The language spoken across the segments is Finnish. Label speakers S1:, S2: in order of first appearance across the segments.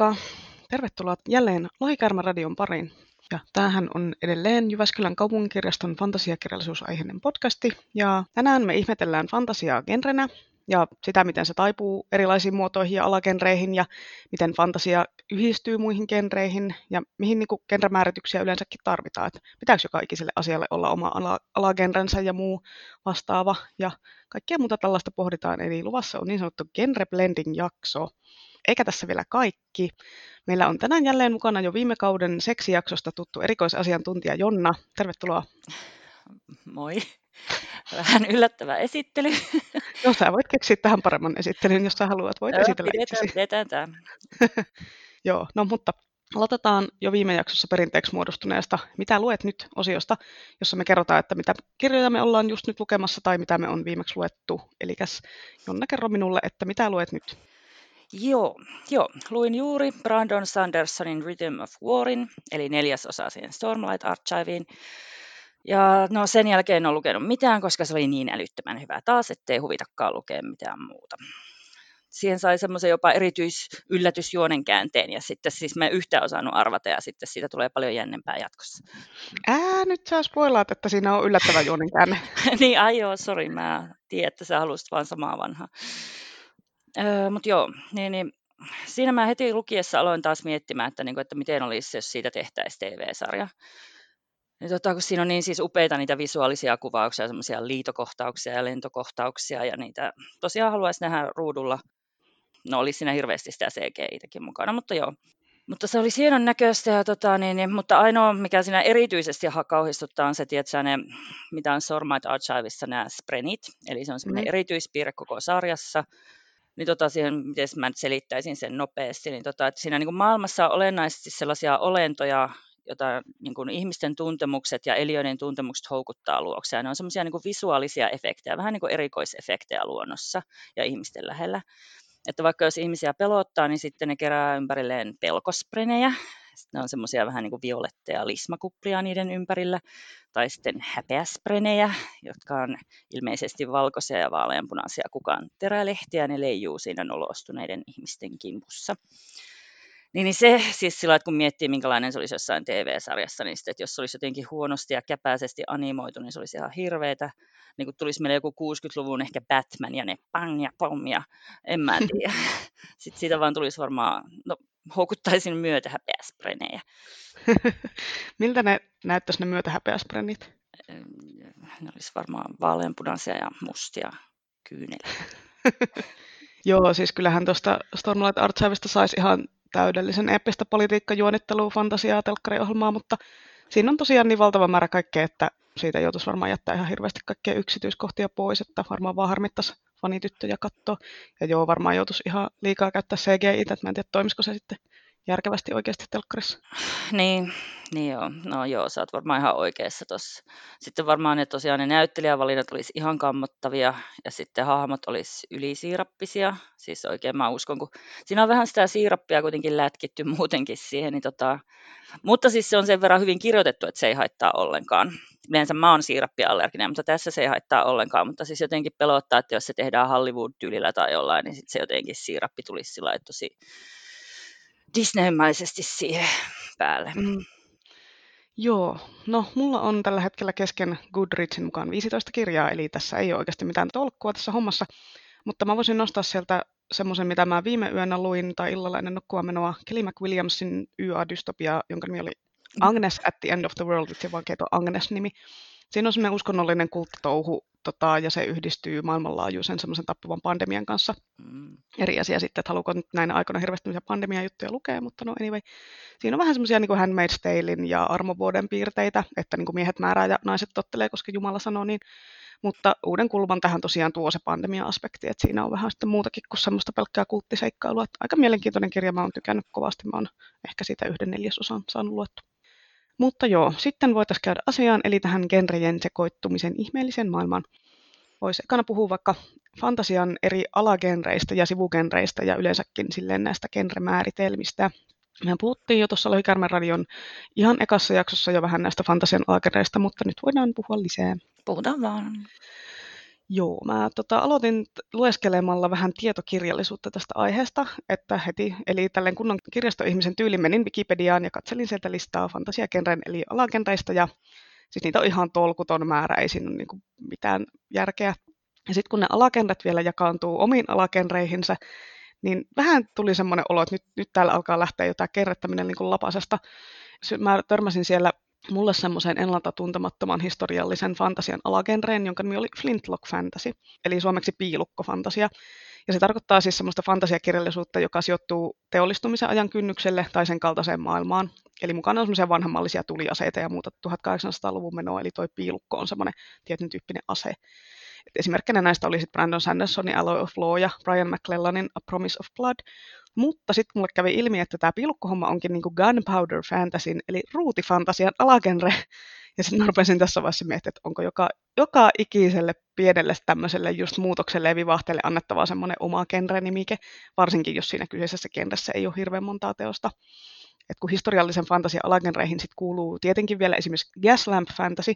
S1: Moikka! Tervetuloa jälleen Lohikärmä-radion pariin. Ja tämähän on edelleen Jyväskylän kaupunginkirjaston fantasiakirjallisuusaiheinen podcasti. Ja tänään me ihmetellään fantasiaa genrenä ja sitä, miten se taipuu erilaisiin muotoihin ja alagenreihin ja miten fantasia yhdistyy muihin genreihin ja mihin niin genremäärityksiä yleensäkin tarvitaan. Että pitääkö joka ikiselle asialle olla oma ala- alagenrensä ja muu vastaava ja kaikkea muuta tällaista pohditaan. Eli luvassa on niin sanottu genre blending jakso. Eikä tässä vielä kaikki. Meillä on tänään jälleen mukana jo viime kauden seksijaksosta tuttu erikoisasiantuntija Jonna. Tervetuloa.
S2: Moi. Vähän yllättävä esittely.
S1: No sä voit keksiä tähän paremman esittelyn, jos sä haluat. Voit
S2: Joo,
S1: esitellä
S2: pidetään,
S1: itsesi.
S2: pidetään tämä.
S1: Joo, no mutta aloitetaan jo viime jaksossa perinteeksi muodostuneesta Mitä luet nyt osiosta, jossa me kerrotaan, että mitä kirjoja me ollaan just nyt lukemassa tai mitä me on viimeksi luettu. Eli Jonna, kerro minulle, että mitä luet nyt?
S2: Joo, joo, luin juuri Brandon Sandersonin Rhythm of Warin, eli neljäs osa siihen Stormlight Archiveen. Ja no sen jälkeen en ole lukenut mitään, koska se oli niin älyttömän hyvä taas, ettei huvitakaan lukea mitään muuta. Siihen sai semmoisen jopa erityisyllätysjuonen käänteen ja sitten siis mä en yhtään osannut arvata ja sitten siitä tulee paljon jännempää jatkossa.
S1: Ää, nyt sä spoilaat, että siinä on yllättävä juonen käänne.
S2: niin ai joo, sori, mä tiedän, että sä halusit vaan samaa vanhaa. Öö, Mutta joo, niin, niin, siinä mä heti lukiessa aloin taas miettimään, että, niin kuin, että miten olisi, jos siitä tehtäisiin TV-sarja. Ja tota, kun siinä on niin siis upeita niitä visuaalisia kuvauksia, semmoisia liitokohtauksia ja lentokohtauksia, ja niitä tosiaan haluaisi nähdä ruudulla. No olisi siinä hirveästi sitä CGI-täkin mukana, mutta joo. Mutta se oli hienon näköistä, ja tota, niin, niin, mutta ainoa, mikä siinä erityisesti kauhistuttaa, on se, tiedätkö, ne, mitä on Sormite Archivissa, nämä sprenit, eli se on semmoinen
S1: Mm.
S2: erityispiirre koko sarjassa, niin tota, siihen, miten mä nyt selittäisin sen nopeasti, niin tota, että siinä niin kuin maailmassa on olennaisesti sellaisia olentoja, joita niin kuin ihmisten tuntemukset ja eliöiden tuntemukset houkuttaa luokseen. Ne on semmoisia niin visuaalisia efektejä, vähän niin kuin erikoisefektejä luonnossa ja ihmisten lähellä. Että vaikka jos ihmisiä pelottaa, niin sitten ne kerää ympärilleen pelkosprenejä. Sitten ne on semmoisia vähän niin kuin violetteja lismakuplia niiden ympärillä. Tai sitten häpeäsprenejä, jotka on ilmeisesti valkoisia ja vaaleanpunaisia kukaan terälehtiä. Ne leijuu siinä nolostuneiden ihmisten kimpussa. Niin, niin se siis sillä, että kun miettii, minkälainen se olisi jossain TV-sarjassa, niin sitten, että jos se olisi jotenkin huonosti ja käpäisesti animoitu, niin se olisi ihan hirveetä. Niin kuin tulisi meille joku 60-luvun ehkä Batman ja ne pang ja pom ja en mä tiedä. Sitten siitä vaan tulisi varmaan, no houkuttaisin myötä häpeäsprenejä.
S1: Miltä ne näyttäisi ne myötähäpeäsprennit?
S2: Ne olisi varmaan vaaleanpunaisia ja mustia kyyneliä.
S1: Joo, siis kyllähän tuosta Stormlight Archivesta saisi ihan täydellisen eeppistä politiikkajuonittelua, fantasiaa, telkkariohjelmaa, mutta siinä on tosiaan niin valtava määrä kaikkea, että siitä joutuisi varmaan jättää ihan hirveästi kaikkea yksityiskohtia pois, että varmaan vaan harmittaisi fanityttöjä katsoa. Ja joo, varmaan joutuisi ihan liikaa käyttää CGI, että mä en tiedä, toimisiko se sitten järkevästi oikeasti telkkarissa.
S2: Niin, niin joo. No joo, sä oot varmaan ihan oikeassa tossa. Sitten varmaan ne tosiaan ne näyttelijävalinnat olisi ihan kammottavia ja sitten hahmot olisi ylisiirappisia. Siis oikein mä uskon, kun siinä on vähän sitä siirappia kuitenkin lätkitty muutenkin siihen. Niin tota... Mutta siis se on sen verran hyvin kirjoitettu, että se ei haittaa ollenkaan. Yleensä mä oon siirappiallerginen, mutta tässä se ei haittaa ollenkaan. Mutta siis jotenkin pelottaa, että jos se tehdään Hollywood-tyylillä tai jollain, niin sitten se jotenkin siirappi tulisi sillä tosi Disneymäisesti siihen päälle.
S1: Mm. Joo, no mulla on tällä hetkellä kesken Goodreadsin mukaan 15 kirjaa, eli tässä ei ole oikeasti mitään tolkkua tässä hommassa, mutta mä voisin nostaa sieltä semmoisen, mitä mä viime yönä luin, tai illalla ennen nukkua menoa, Kelly McWilliamsin YA-dystopia, jonka nimi oli Agnes at the End of the World, se vaan Agnes-nimi. Siinä on semmoinen uskonnollinen kulttitouhu, tota, ja se yhdistyy maailmanlaajuisen semmoisen tappavan pandemian kanssa.
S2: Mm.
S1: Eri asia sitten, että haluatko nyt näinä aikoina hirveästi pandemia-juttuja lukea, mutta no anyway. Siinä on vähän semmoisia niin Handmaid's Talein ja armovuoden piirteitä, että niin kuin miehet määrää ja naiset tottelee, koska Jumala sanoo niin. Mutta uuden kulman tähän tosiaan tuo se pandemia-aspekti, että siinä on vähän sitten muutakin kuin semmoista pelkkää kulttiseikkailua. Aika mielenkiintoinen kirja, mä oon tykännyt kovasti, mä oon ehkä siitä yhden neljäsosan saanut luettu. Mutta joo, sitten voitaisiin käydä asiaan, eli tähän genrejen sekoittumisen ihmeellisen maailmaan. Voisi ekana puhua vaikka fantasian eri alagenreistä ja sivugenreistä ja yleensäkin silleen näistä genremääritelmistä. Me puhuttiin jo tuossa Lohikärmen radion ihan ekassa jaksossa jo vähän näistä fantasian alagenreistä, mutta nyt voidaan puhua lisää.
S2: Puhutaan vaan.
S1: Joo, mä tota, aloitin lueskelemalla vähän tietokirjallisuutta tästä aiheesta, että heti, eli tälleen kunnon kirjastoihmisen tyylin menin Wikipediaan ja katselin sieltä listaa fantasiakenren eli alakenreistä ja siis niitä on ihan tolkuton määrä, ei siinä ole niin mitään järkeä. Ja sitten kun ne alakenret vielä jakaantuu omiin alakenreihinsä, niin vähän tuli semmoinen olo, että nyt, nyt täällä alkaa lähteä jotain kerrettäminen niin lapasesta. Mä törmäsin siellä mulle semmoisen ennalta tuntemattoman historiallisen fantasian alagenreen, jonka nimi oli Flintlock Fantasy, eli suomeksi piilukkofantasia. Ja se tarkoittaa siis semmoista fantasiakirjallisuutta, joka sijoittuu teollistumisen ajan kynnykselle tai sen kaltaiseen maailmaan. Eli mukana on semmoisia vanhemmallisia tuliaseita ja muuta 1800-luvun menoa, eli toi piilukko on semmoinen tietyn tyyppinen ase. Et esimerkkinä näistä oli sitten Brandon Sandersonin Alloy of Law ja Brian McClellanin A Promise of Blood, mutta sitten mulle kävi ilmi, että tämä pilkkohomma onkin niinku gunpowder fantasyn, eli ruutifantasian alagenre. Ja sitten mä rupesin tässä vaiheessa miettimään, että onko joka, joka ikiselle pienelle tämmöiselle just muutokselle ja vivahteelle annettava semmoinen oma genre-nimike, varsinkin jos siinä kyseisessä genressä ei ole hirveän montaa teosta. Et kun historiallisen fantasian alagenreihin sitten kuuluu tietenkin vielä esimerkiksi Gaslamp Fantasy,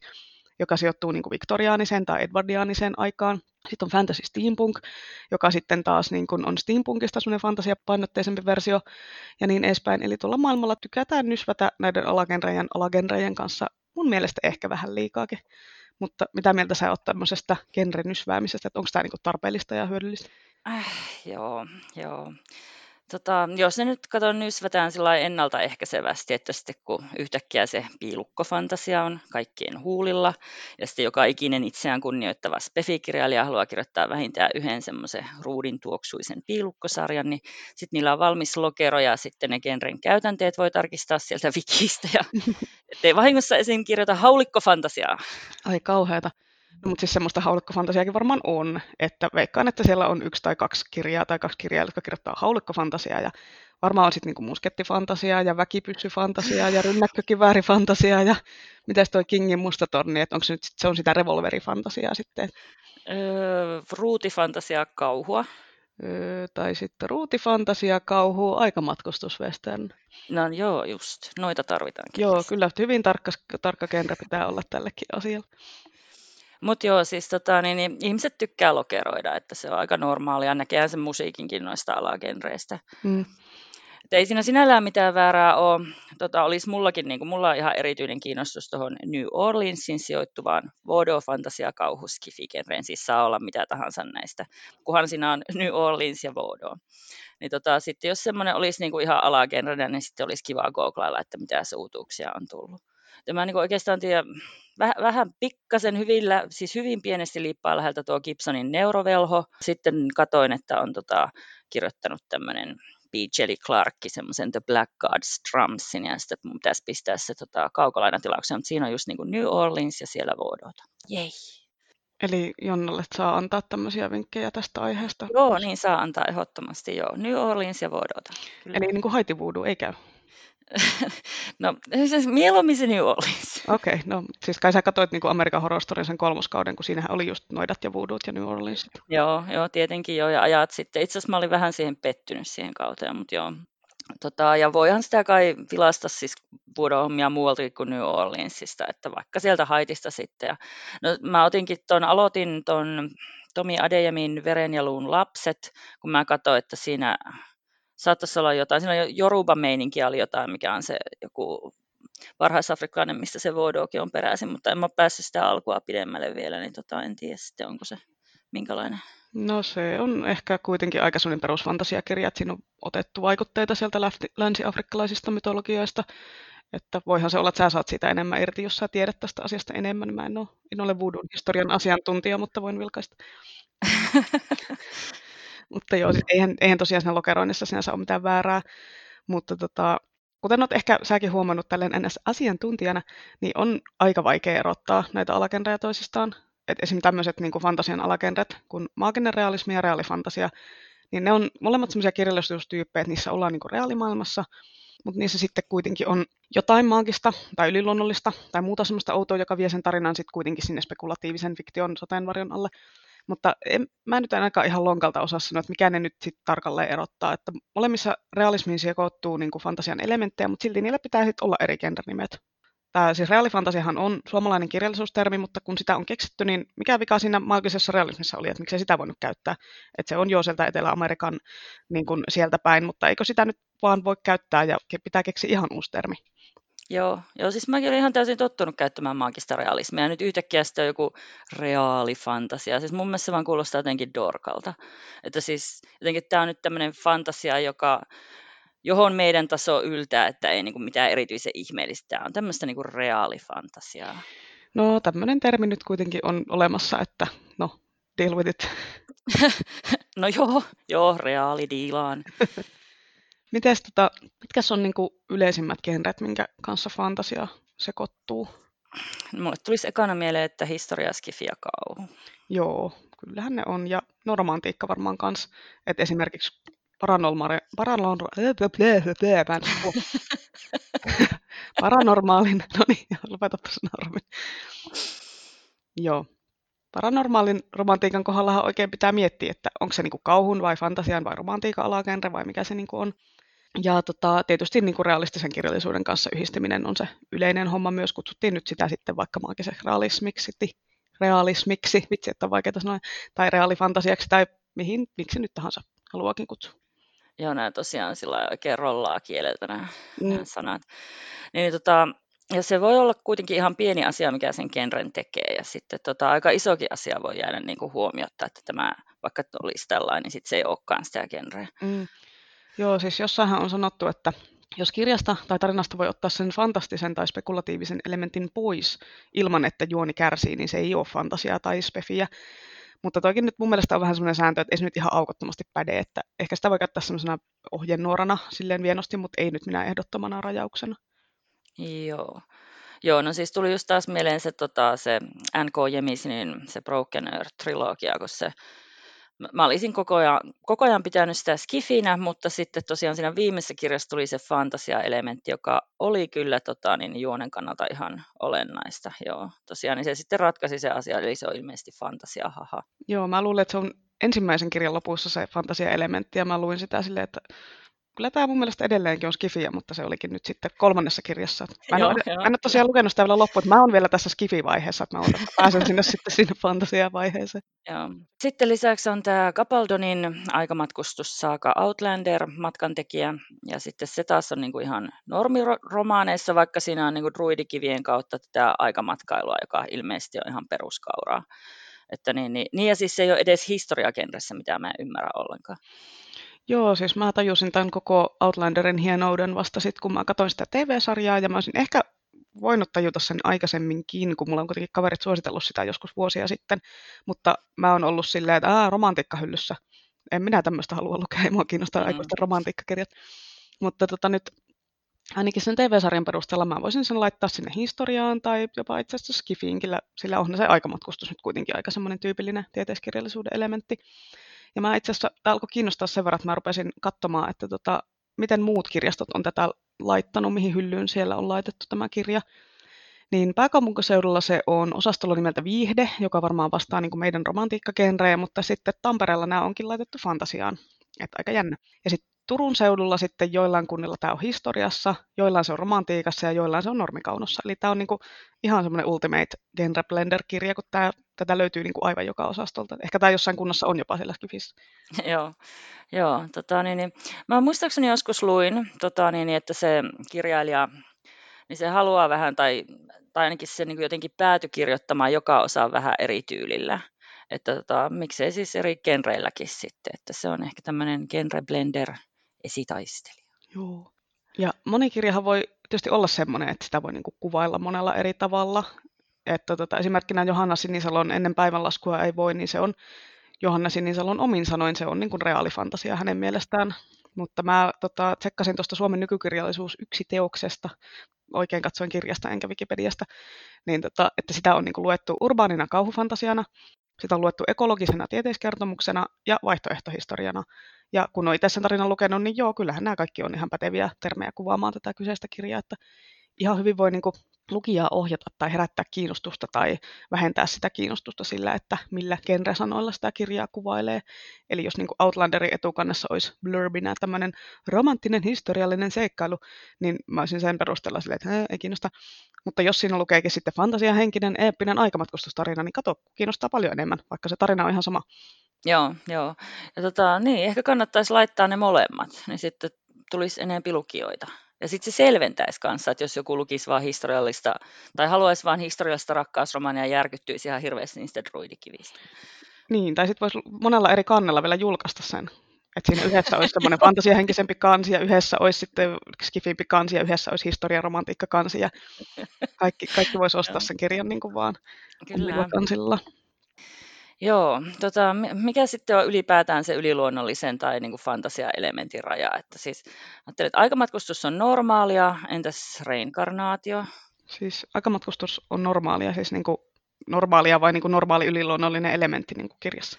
S1: joka sijoittuu niin kuin viktoriaaniseen tai edwardiaaniseen aikaan. Sitten on Fantasy Steampunk, joka sitten taas niin kuin on Steampunkista semmoinen fantasiapainotteisempi versio ja niin edespäin. Eli tuolla maailmalla tykätään nysvätä näiden alagenrejen alagenrejen kanssa mun mielestä ehkä vähän liikaakin. Mutta mitä mieltä sä oot tämmöisestä genrenysväämisestä, että onko tämä niinku tarpeellista ja hyödyllistä?
S2: Äh, joo, joo. Tota, jos ne nyt katon nysvätään sillä ennaltaehkäisevästi, että sitten kun yhtäkkiä se piilukkofantasia on kaikkien huulilla, ja sitten joka ikinen itseään kunnioittava spefikirjailija haluaa kirjoittaa vähintään yhden semmoisen ruudin tuoksuisen piilukkosarjan, niin sitten niillä on valmis lokero, ja sitten ne genren käytänteet voi tarkistaa sieltä wikistä, ja ettei vahingossa esim. kirjoita haulikkofantasiaa.
S1: Ai kauheata. No, mutta siis semmoista haulikkofantasiaakin varmaan on, että veikkaan, että siellä on yksi tai kaksi kirjaa tai kaksi kirjaa, jotka kirjoittaa haulikkofantasiaa ja varmaan on sitten niinku muskettifantasiaa ja väkipyssyfantasiaa ja rynnäkkökiväärifantasiaa ja mitäs toi Kingin mustatorni, että onko se nyt sit, se on sitä revolverifantasiaa sitten?
S2: Öö, ruutifantasia kauhua.
S1: Öö, tai sitten ruutifantasia, kauhu, aikamatkustuswestern.
S2: No joo, just. Noita tarvitaan.
S1: Joo, kyllä hyvin tarkka, tarkka genre pitää olla tällekin asialle.
S2: Mutta joo, siis tota, niin, niin, ihmiset tykkää lokeroida, että se on aika normaalia. Näkehän sen musiikinkin noista alagenreistä. Mm. Et ei siinä sinällään mitään väärää ole. Tota, olisi mullakin, niin kuin, mulla on ihan erityinen kiinnostus tuohon New Orleansin sijoittuvaan vaudeville fantasia kauhu Siis saa olla mitä tahansa näistä, kunhan siinä on New Orleans ja vaudeville. Niin tota, sitten jos semmoinen olisi niin kuin ihan alagenrenä, niin sitten olisi kiva googlailla, että mitä uutuuksia on tullut. Ja mä niin oikeastaan tiedän, vähän, vähän pikkasen hyvillä, siis hyvin pienesti liippaa läheltä tuo Gibsonin neurovelho. Sitten katoin, että on tota, kirjoittanut tämmöinen B. Jelly Clarkki semmoisen The Black Gods Drumsin, ja sitten mun pitäisi pistää se tota, kaukolainatilaukseen, mutta siinä on just niin kuin New Orleans ja siellä Vodota. Jei!
S1: Eli Jonnalle saa antaa tämmöisiä vinkkejä tästä aiheesta?
S2: Joo, niin saa antaa ehdottomasti, joo. New Orleans ja Vodota.
S1: Eli niin kuin Haiti Voodoo ei käy?
S2: no, siis mieluummin se New Orleans.
S1: Okei, okay, no siis kai sä katsoit niin Amerikan Horror Storyn sen kolmoskauden, kun siinähän oli just noidat ja voodoo ja New Orleans.
S2: Joo, joo, tietenkin joo, ja ajat sitten. Itse asiassa mä olin vähän siihen pettynyt siihen kauteen, mutta joo. Tota, ja voihan sitä kai vilasta siis voodoo-hommia muualta kuin New Orleansista, että vaikka sieltä haitista sitten. Ja, no, mä otinkin ton, aloitin ton Tomi Adeyamin Veren ja luun lapset, kun mä katsoin, että siinä saattaisi olla jotain, siinä Joruba-meininki oli jotain, mikä on se joku varhaisafrikkainen, mistä se voodookin on peräisin, mutta en mä päässyt sitä alkua pidemmälle vielä, niin tota, en tiedä sitten, onko se minkälainen.
S1: No se on ehkä kuitenkin aika sellainen perusfantasiakirja, että siinä on otettu vaikutteita sieltä länsi-afrikkalaisista mytologioista, että voihan se olla, että sä saat siitä enemmän irti, jos sä tiedät tästä asiasta enemmän. Mä en ole, en ole voodoo historian asiantuntija, mutta voin vilkaista. Mutta joo, siis eihän, eihän tosiaan siinä lokeroinnissa sinänsä ole mitään väärää, mutta tota, kuten olet ehkä säkin huomannut tälleen NS-asiantuntijana, niin on aika vaikea erottaa näitä alagenreja toisistaan. Et esimerkiksi tämmöiset niin fantasian alagenret, kuin maaginen realismi ja reaalifantasia, niin ne on molemmat sellaisia kirjallisuustyyppejä, että niissä ollaan niin reaalimaailmassa, mutta niissä sitten kuitenkin on jotain maagista tai yliluonnollista tai muuta sellaista outoa, joka vie sen tarinan sitten kuitenkin sinne spekulatiivisen fiktion sateenvarjon alle. Mutta en, mä en nyt ainakaan ihan lonkalta osaa sanoa, että mikä ne nyt sitten tarkalleen erottaa. Että molemmissa realismiin sekoittuu niin kuin fantasian elementtejä, mutta silti niillä pitää sitten olla eri gendernimet. tämä siis reaalifantasiahan on suomalainen kirjallisuustermi, mutta kun sitä on keksitty, niin mikä vika siinä maagisessa realismissa oli, että miksei sitä voinut käyttää. Että se on jo sieltä Etelä-Amerikan niin kuin sieltä päin, mutta eikö sitä nyt vaan voi käyttää ja pitää keksiä ihan uusi termi.
S2: Joo, joo, siis mäkin olin ihan täysin tottunut käyttämään maagista realismia, ja nyt yhtäkkiä sitten on joku reaalifantasia. Siis mun mielestä se vaan kuulostaa jotenkin dorkalta. Että siis jotenkin tämä on nyt tämmöinen fantasia, joka, johon meidän taso yltää, että ei niinku mitään erityisen ihmeellistä. Tämä on tämmöistä niinku reaalifantasiaa.
S1: No tämmöinen termi nyt kuitenkin on olemassa, että no, deal with it.
S2: no joo, joo, reaalidiilaan.
S1: Mites tota, mitkä on niinku yleisimmät genret, minkä kanssa fantasia sekoittuu?
S2: Mulle tulisi ekana mieleen, että historia, skifi ja kauhu.
S1: Joo, kyllähän ne on. Ja no romantiikka varmaan kanssa. Että esimerkiksi paranormaali, paranormaalin, no niin, lopetapa normi. Joo, paranormaalin romantiikan kohdallahan oikein pitää miettiä, että onko se niinku kauhun vai fantasian vai romantiikan alagenre vai mikä se niinku on. Ja tota, tietysti niin kuin realistisen kirjallisuuden kanssa yhdistäminen on se yleinen homma myös. Kutsuttiin nyt sitä sitten vaikka maagiseksi realismiksi, realismiksi, vitsi, että on vaikeaa sanoa, tai reaalifantasiaksi, tai mihin, miksi nyt tahansa haluakin kutsua.
S2: Joo, nämä tosiaan sillä oikein rollaa kieleltä nämä, mm. nämä sanat. Niin, niin, tota, ja se voi olla kuitenkin ihan pieni asia, mikä sen genren tekee, ja sitten tota, aika isokin asia voi jäädä niin kuin huomiota, että tämä, vaikka olisi tällainen, niin sitten se ei olekaan sitä genreä. Mm.
S1: Joo, siis jossainhan on sanottu, että jos kirjasta tai tarinasta voi ottaa sen fantastisen tai spekulatiivisen elementin pois ilman, että juoni kärsii, niin se ei ole fantasiaa tai spefiä. Mutta toikin nyt mun mielestä on vähän semmoinen sääntö, että ei se nyt ihan aukottomasti päde, että ehkä sitä voi käyttää semmoisena ohjenuorana silleen vienosti, mutta ei nyt minä ehdottomana rajauksena.
S2: Joo. Joo, no siis tuli just taas mieleen se, tota, se N.K. Jemisinin se Broken Earth-trilogia, kun se mä olisin koko ajan, koko ajan pitänyt sitä skifinä, mutta sitten tosiaan siinä viimeisessä kirjassa tuli se fantasia-elementti, joka oli kyllä tota, niin juonen kannalta ihan olennaista. Joo, tosiaan niin se sitten ratkaisi se asia, eli se on ilmeisesti fantasia, haha.
S1: Joo, mä luulen, että se on ensimmäisen kirjan lopussa se fantasia-elementti, ja mä luin sitä silleen, että kyllä tämä mun mielestä edelleenkin on skifiä, mutta se olikin nyt sitten kolmannessa kirjassa. Mä en, joo, ole, joo. mä en ole tosiaan lukenut sitä vielä loppuun, että mä oon vielä tässä skifi-vaiheessa, että mä otan, että pääsen sinne sitten sinne fantasia-vaiheeseen.
S2: Joo. Sitten lisäksi on tämä Capaldonin aikamatkustus saaka Outlander, matkantekijä, ja sitten se taas on niinku ihan normiromaaneissa, vaikka siinä on niinku druidikivien kautta tätä aikamatkailua, joka ilmeisesti on ihan peruskauraa. Että niin, niin, niin, ja siis se ei ole edes historiakenressä, mitä mä en ymmärrä ollenkaan.
S1: Joo, siis mä tajusin tämän koko Outlanderin hienouden vasta sitten, kun mä katsoin sitä TV-sarjaa, ja mä olisin ehkä voinut tajuta sen aikaisemminkin, kun mulla on kuitenkin kaverit suositellut sitä joskus vuosia sitten, mutta mä oon ollut silleen, että aah, romantiikkahyllyssä. En minä tämmöistä halua lukea, ei mua kiinnostaa mm. aikuisten romantiikkakirjat. Mutta tota, nyt ainakin sen TV-sarjan perusteella mä voisin sen laittaa sinne historiaan tai jopa itse asiassa Skifiinkin, sillä on se aikamatkustus nyt kuitenkin aika semmoinen tyypillinen tieteiskirjallisuuden elementti. Ja mä itse asiassa, alkoi kiinnostaa sen verran, että mä rupesin katsomaan, että tota, miten muut kirjastot on tätä laittanut, mihin hyllyyn siellä on laitettu tämä kirja. Niin pääkaupunkiseudulla se on osastolla nimeltä Viihde, joka varmaan vastaa niin kuin meidän romantiikkagenreä, mutta sitten Tampereella nämä onkin laitettu fantasiaan. Että aika jännä. Ja sitten Turun seudulla sitten joillain kunnilla tämä on historiassa, joillain se on romantiikassa ja joillain se on normikaunossa. Eli tämä on niinku ihan semmoinen ultimate genre blender-kirja, kun tämä, tätä löytyy niinku aivan joka osastolta. Ehkä tämä jossain kunnassa on jopa siellä skifissä.
S2: Joo, joo tota, niin, niin. mä muistaakseni joskus luin, tota, niin, että se kirjailija, niin se haluaa vähän, tai, tai ainakin se niin jotenkin pääty kirjoittamaan joka osa vähän eri tyylillä. Että tota, miksei siis eri genreilläkin sitten, että se on ehkä tämmöinen genre blender esitaistelija.
S1: Joo. Ja monikirjahan voi tietysti olla semmoinen, että sitä voi niinku kuvailla monella eri tavalla. Että tota, esimerkkinä Johanna Sinisalon ennen päivänlaskua ei voi, niin se on Johanna Sinisalon omin sanoin, se on niin kuin reaalifantasia hänen mielestään. Mutta mä tota, tsekkasin tuosta Suomen nykykirjallisuus yksi teoksesta, oikein katsoin kirjasta enkä Wikipediasta, niin tota, että sitä on niin kuin luettu urbaanina kauhufantasiana, sitä on luettu ekologisena tieteiskertomuksena ja vaihtoehtohistoriana. Ja kun on itse sen tarinan lukenut, niin joo, kyllähän nämä kaikki on ihan päteviä termejä kuvaamaan tätä kyseistä kirjaa, että ihan hyvin voi niin kuin lukijaa ohjata tai herättää kiinnostusta tai vähentää sitä kiinnostusta sillä, että millä genre-sanoilla sitä kirjaa kuvailee. Eli jos niin Outlanderin etukannessa olisi blurbinä tämmöinen romanttinen historiallinen seikkailu, niin mä olisin sen perusteella silleen, että ei kiinnosta. Mutta jos siinä lukeekin sitten fantasiahenkinen, eeppinen aikamatkustustarina, niin kato, kiinnostaa paljon enemmän, vaikka se tarina on ihan sama.
S2: Joo, joo. Ja tota, niin, ehkä kannattaisi laittaa ne molemmat, niin sitten tulisi enemmän lukijoita. Ja sitten se selventäisi kanssa, että jos joku lukisi vain historiallista, tai haluaisi vain historiallista rakkausromaania ja järkyttyisi ihan hirveästi niistä druidikivistä.
S1: Niin, tai sitten voisi monella eri kannella vielä julkaista sen. Että siinä yhdessä olisi semmoinen fantasiahenkisempi kansi ja yhdessä olisi sitten skifimpi kansi ja yhdessä olisi historiaromantiikka kansi ja kaikki, kaikki voisi ostaa sen kirjan niin kuin vaan Kyllä. kansilla.
S2: Joo, tota, mikä sitten on ylipäätään se yliluonnollisen tai niin kuin fantasia-elementin raja? Että siis, ajattelin, että aikamatkustus on normaalia, entäs reinkarnaatio?
S1: Siis aikamatkustus on normaalia, siis niin kuin normaalia vai niin kuin normaali yliluonnollinen elementti niin kuin kirjassa?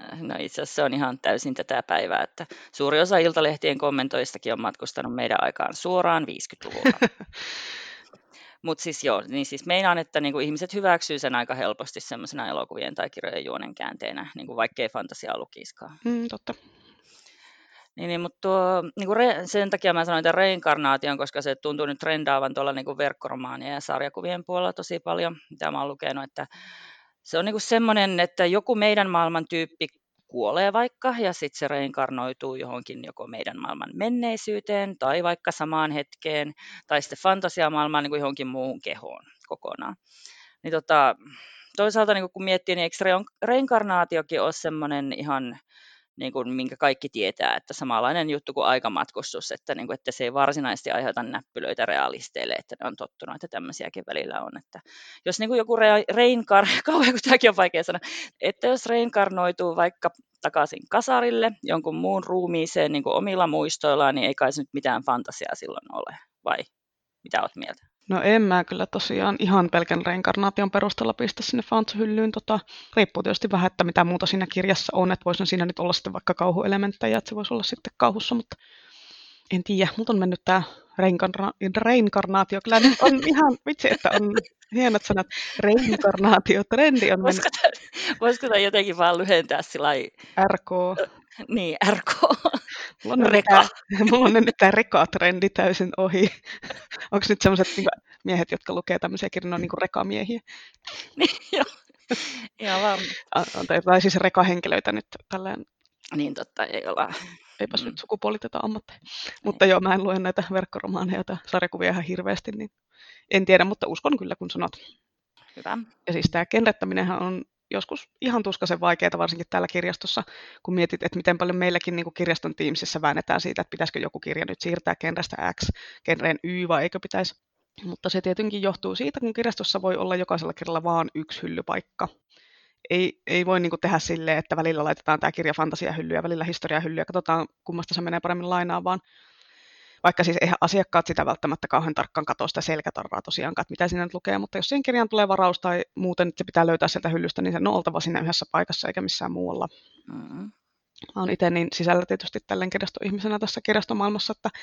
S2: Äh, no itse asiassa se on ihan täysin tätä päivää, että suuri osa Iltalehtien kommentoistakin on matkustanut meidän aikaan suoraan 50-luvulla. Mutta siis joo, niin siis meinaan, että niinku ihmiset hyväksyy sen aika helposti semmoisena elokuvien tai kirjojen juonen käänteenä, niinku vaikkei fantasiaa lukiskaan.
S1: Mm, totta.
S2: Niin, niin mutta tuo, niinku re, sen takia mä sanoin tämän reinkarnaation, koska se tuntuu nyt trendaavan tuolla niinku verkkoromaanien ja sarjakuvien puolella tosi paljon, mitä mä oon lukenut, että se on niinku semmoinen, että joku meidän maailman tyyppi kuolee vaikka ja sitten se reinkarnoituu johonkin joko meidän maailman menneisyyteen tai vaikka samaan hetkeen tai sitten fantasiamaailmaan niin kuin johonkin muuhun kehoon kokonaan. Niin tota, toisaalta niin kun miettii, niin eikö reinkarnaatiokin ole semmoinen ihan niin kuin, minkä kaikki tietää, että samanlainen juttu kuin aikamatkustus, että, niin kuin, että se ei varsinaisesti aiheuta näppylöitä realisteille, että ne on tottunut, että tämmöisiäkin välillä on. Että jos niin kuin joku re, reinkar, kauan kun tämäkin on vaikea sanoa, että jos reinkarnoituu vaikka takaisin kasarille jonkun muun ruumiiseen niin kuin omilla muistoillaan, niin ei kai se nyt mitään fantasiaa silloin ole, vai mitä olet mieltä?
S1: No en mä kyllä tosiaan ihan pelkän reinkarnaation perusteella pistä sinne fanshyllyyn. Tota, riippuu tietysti vähän, että mitä muuta siinä kirjassa on, että voisi siinä nyt olla sitten vaikka kauhuelementtejä, että se voisi olla sitten kauhussa, mutta en tiedä. Mutta on mennyt tämä reinkarna- reinkarnaatio. Kyllä nyt on ihan, vitsi, että on hienot sanat, reinkarnaatio, trendi on
S2: mennyt. Voisiko tämä jotenkin vaan lyhentää sillä
S1: RK.
S2: Niin, RK.
S1: Mulla on, Reka. Tämä, mulla on nyt tämä reka-trendi täysin ohi. Onko nyt sellaiset niin miehet, jotka lukee tämmöisiä kirjoja, niin kuin rekamiehiä?
S2: Niin, joo. Ihan varmasti.
S1: Tai, tai siis rekahenkilöitä nyt tälleen.
S2: Niin totta, ei olla.
S1: Eipäs mm. nyt sukupuoliteta ammatteja. Mutta joo, mä en lue näitä verkkoromaaneja tai sarjakuvia ihan hirveästi, niin en tiedä, mutta uskon kyllä, kun sanot.
S2: Hyvä.
S1: Ja siis tämä kenrettäminenhän on joskus ihan tuskaisen vaikeaa, varsinkin täällä kirjastossa, kun mietit, että miten paljon meilläkin niin kuin kirjaston tiimisissä väännetään siitä, että pitäisikö joku kirja nyt siirtää genrestä X genreen Y vai eikö pitäisi. Mutta se tietenkin johtuu siitä, kun kirjastossa voi olla jokaisella kirjalla vain yksi hyllypaikka. Ei, ei voi niin kuin tehdä silleen, että välillä laitetaan tämä kirja fantasiahyllyä välillä historiahyllyä katsotaan, kummasta se menee paremmin lainaan, vaan vaikka siis eihän asiakkaat sitä välttämättä kauhean tarkkaan katso sitä selkätarraa tosiaankaan, että mitä siinä nyt lukee, mutta jos siihen kirjaan tulee varaus tai muuten että se pitää löytää sieltä hyllystä, niin se on oltava siinä yhdessä paikassa eikä missään muualla. Mm-hmm. Mä oon itse niin sisällä tietysti tälleen kirjastoihmisenä tässä kirjastomaailmassa, että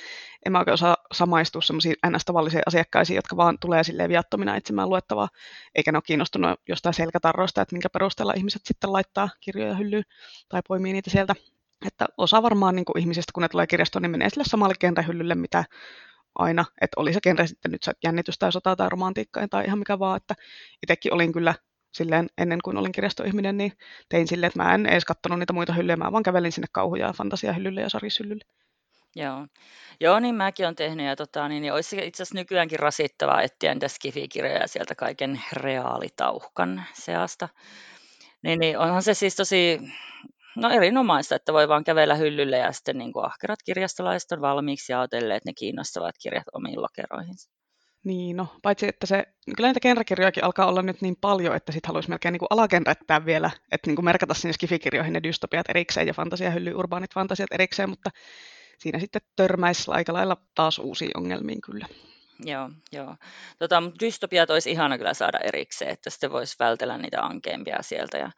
S1: en mä oikein osaa samaistua semmoisiin ns-tavallisiin asiakkaisiin, jotka vaan tulee silleen viattomina etsimään luettavaa, eikä ne ole kiinnostunut jostain selkätarroista, että minkä perusteella ihmiset sitten laittaa kirjoja hyllyyn tai poimii niitä sieltä. Että osa varmaan niin kuin ihmisistä, kun ne tulee kirjastoon, niin menee sille samalle genrehyllylle, mitä aina, että oli se genre sitten nyt jännitystä tai sotaa tai romantiikkaa tai ihan mikä vaan, että itsekin olin kyllä silleen ennen kuin olin kirjastoihminen, niin tein silleen, että mä en edes katsonut niitä muita hyllyjä, mä vaan kävelin sinne kauhuja ja fantasiahyllylle ja sarishyllylle.
S2: Joo. Joo, niin mäkin olen tehnyt ja tota, niin, niin olisi itse asiassa nykyäänkin rasittavaa etsiä niitä skifikirjoja sieltä kaiken reaalitauhkan seasta. Niin, niin onhan se siis tosi No erinomaista, että voi vaan kävellä hyllylle ja sitten niin kuin ahkerat kirjastolaiset on valmiiksi jaotelleet ne kiinnostavat kirjat omiin lokeroihinsa.
S1: Niin, no paitsi että se, kyllä niitä genrekirjojakin alkaa olla nyt niin paljon, että sitten haluaisi melkein niin alagenrettää vielä, että niin kuin merkata sinne skifikirjoihin ne dystopiat erikseen ja fantasiahylly, urbaanit fantasiat erikseen, mutta siinä sitten törmäisi aika lailla taas uusiin ongelmiin kyllä.
S2: Joo, joo. Tota, mutta dystopiat olisi ihana kyllä saada erikseen, että sitten voisi vältellä niitä ankeimpia sieltä. Ja,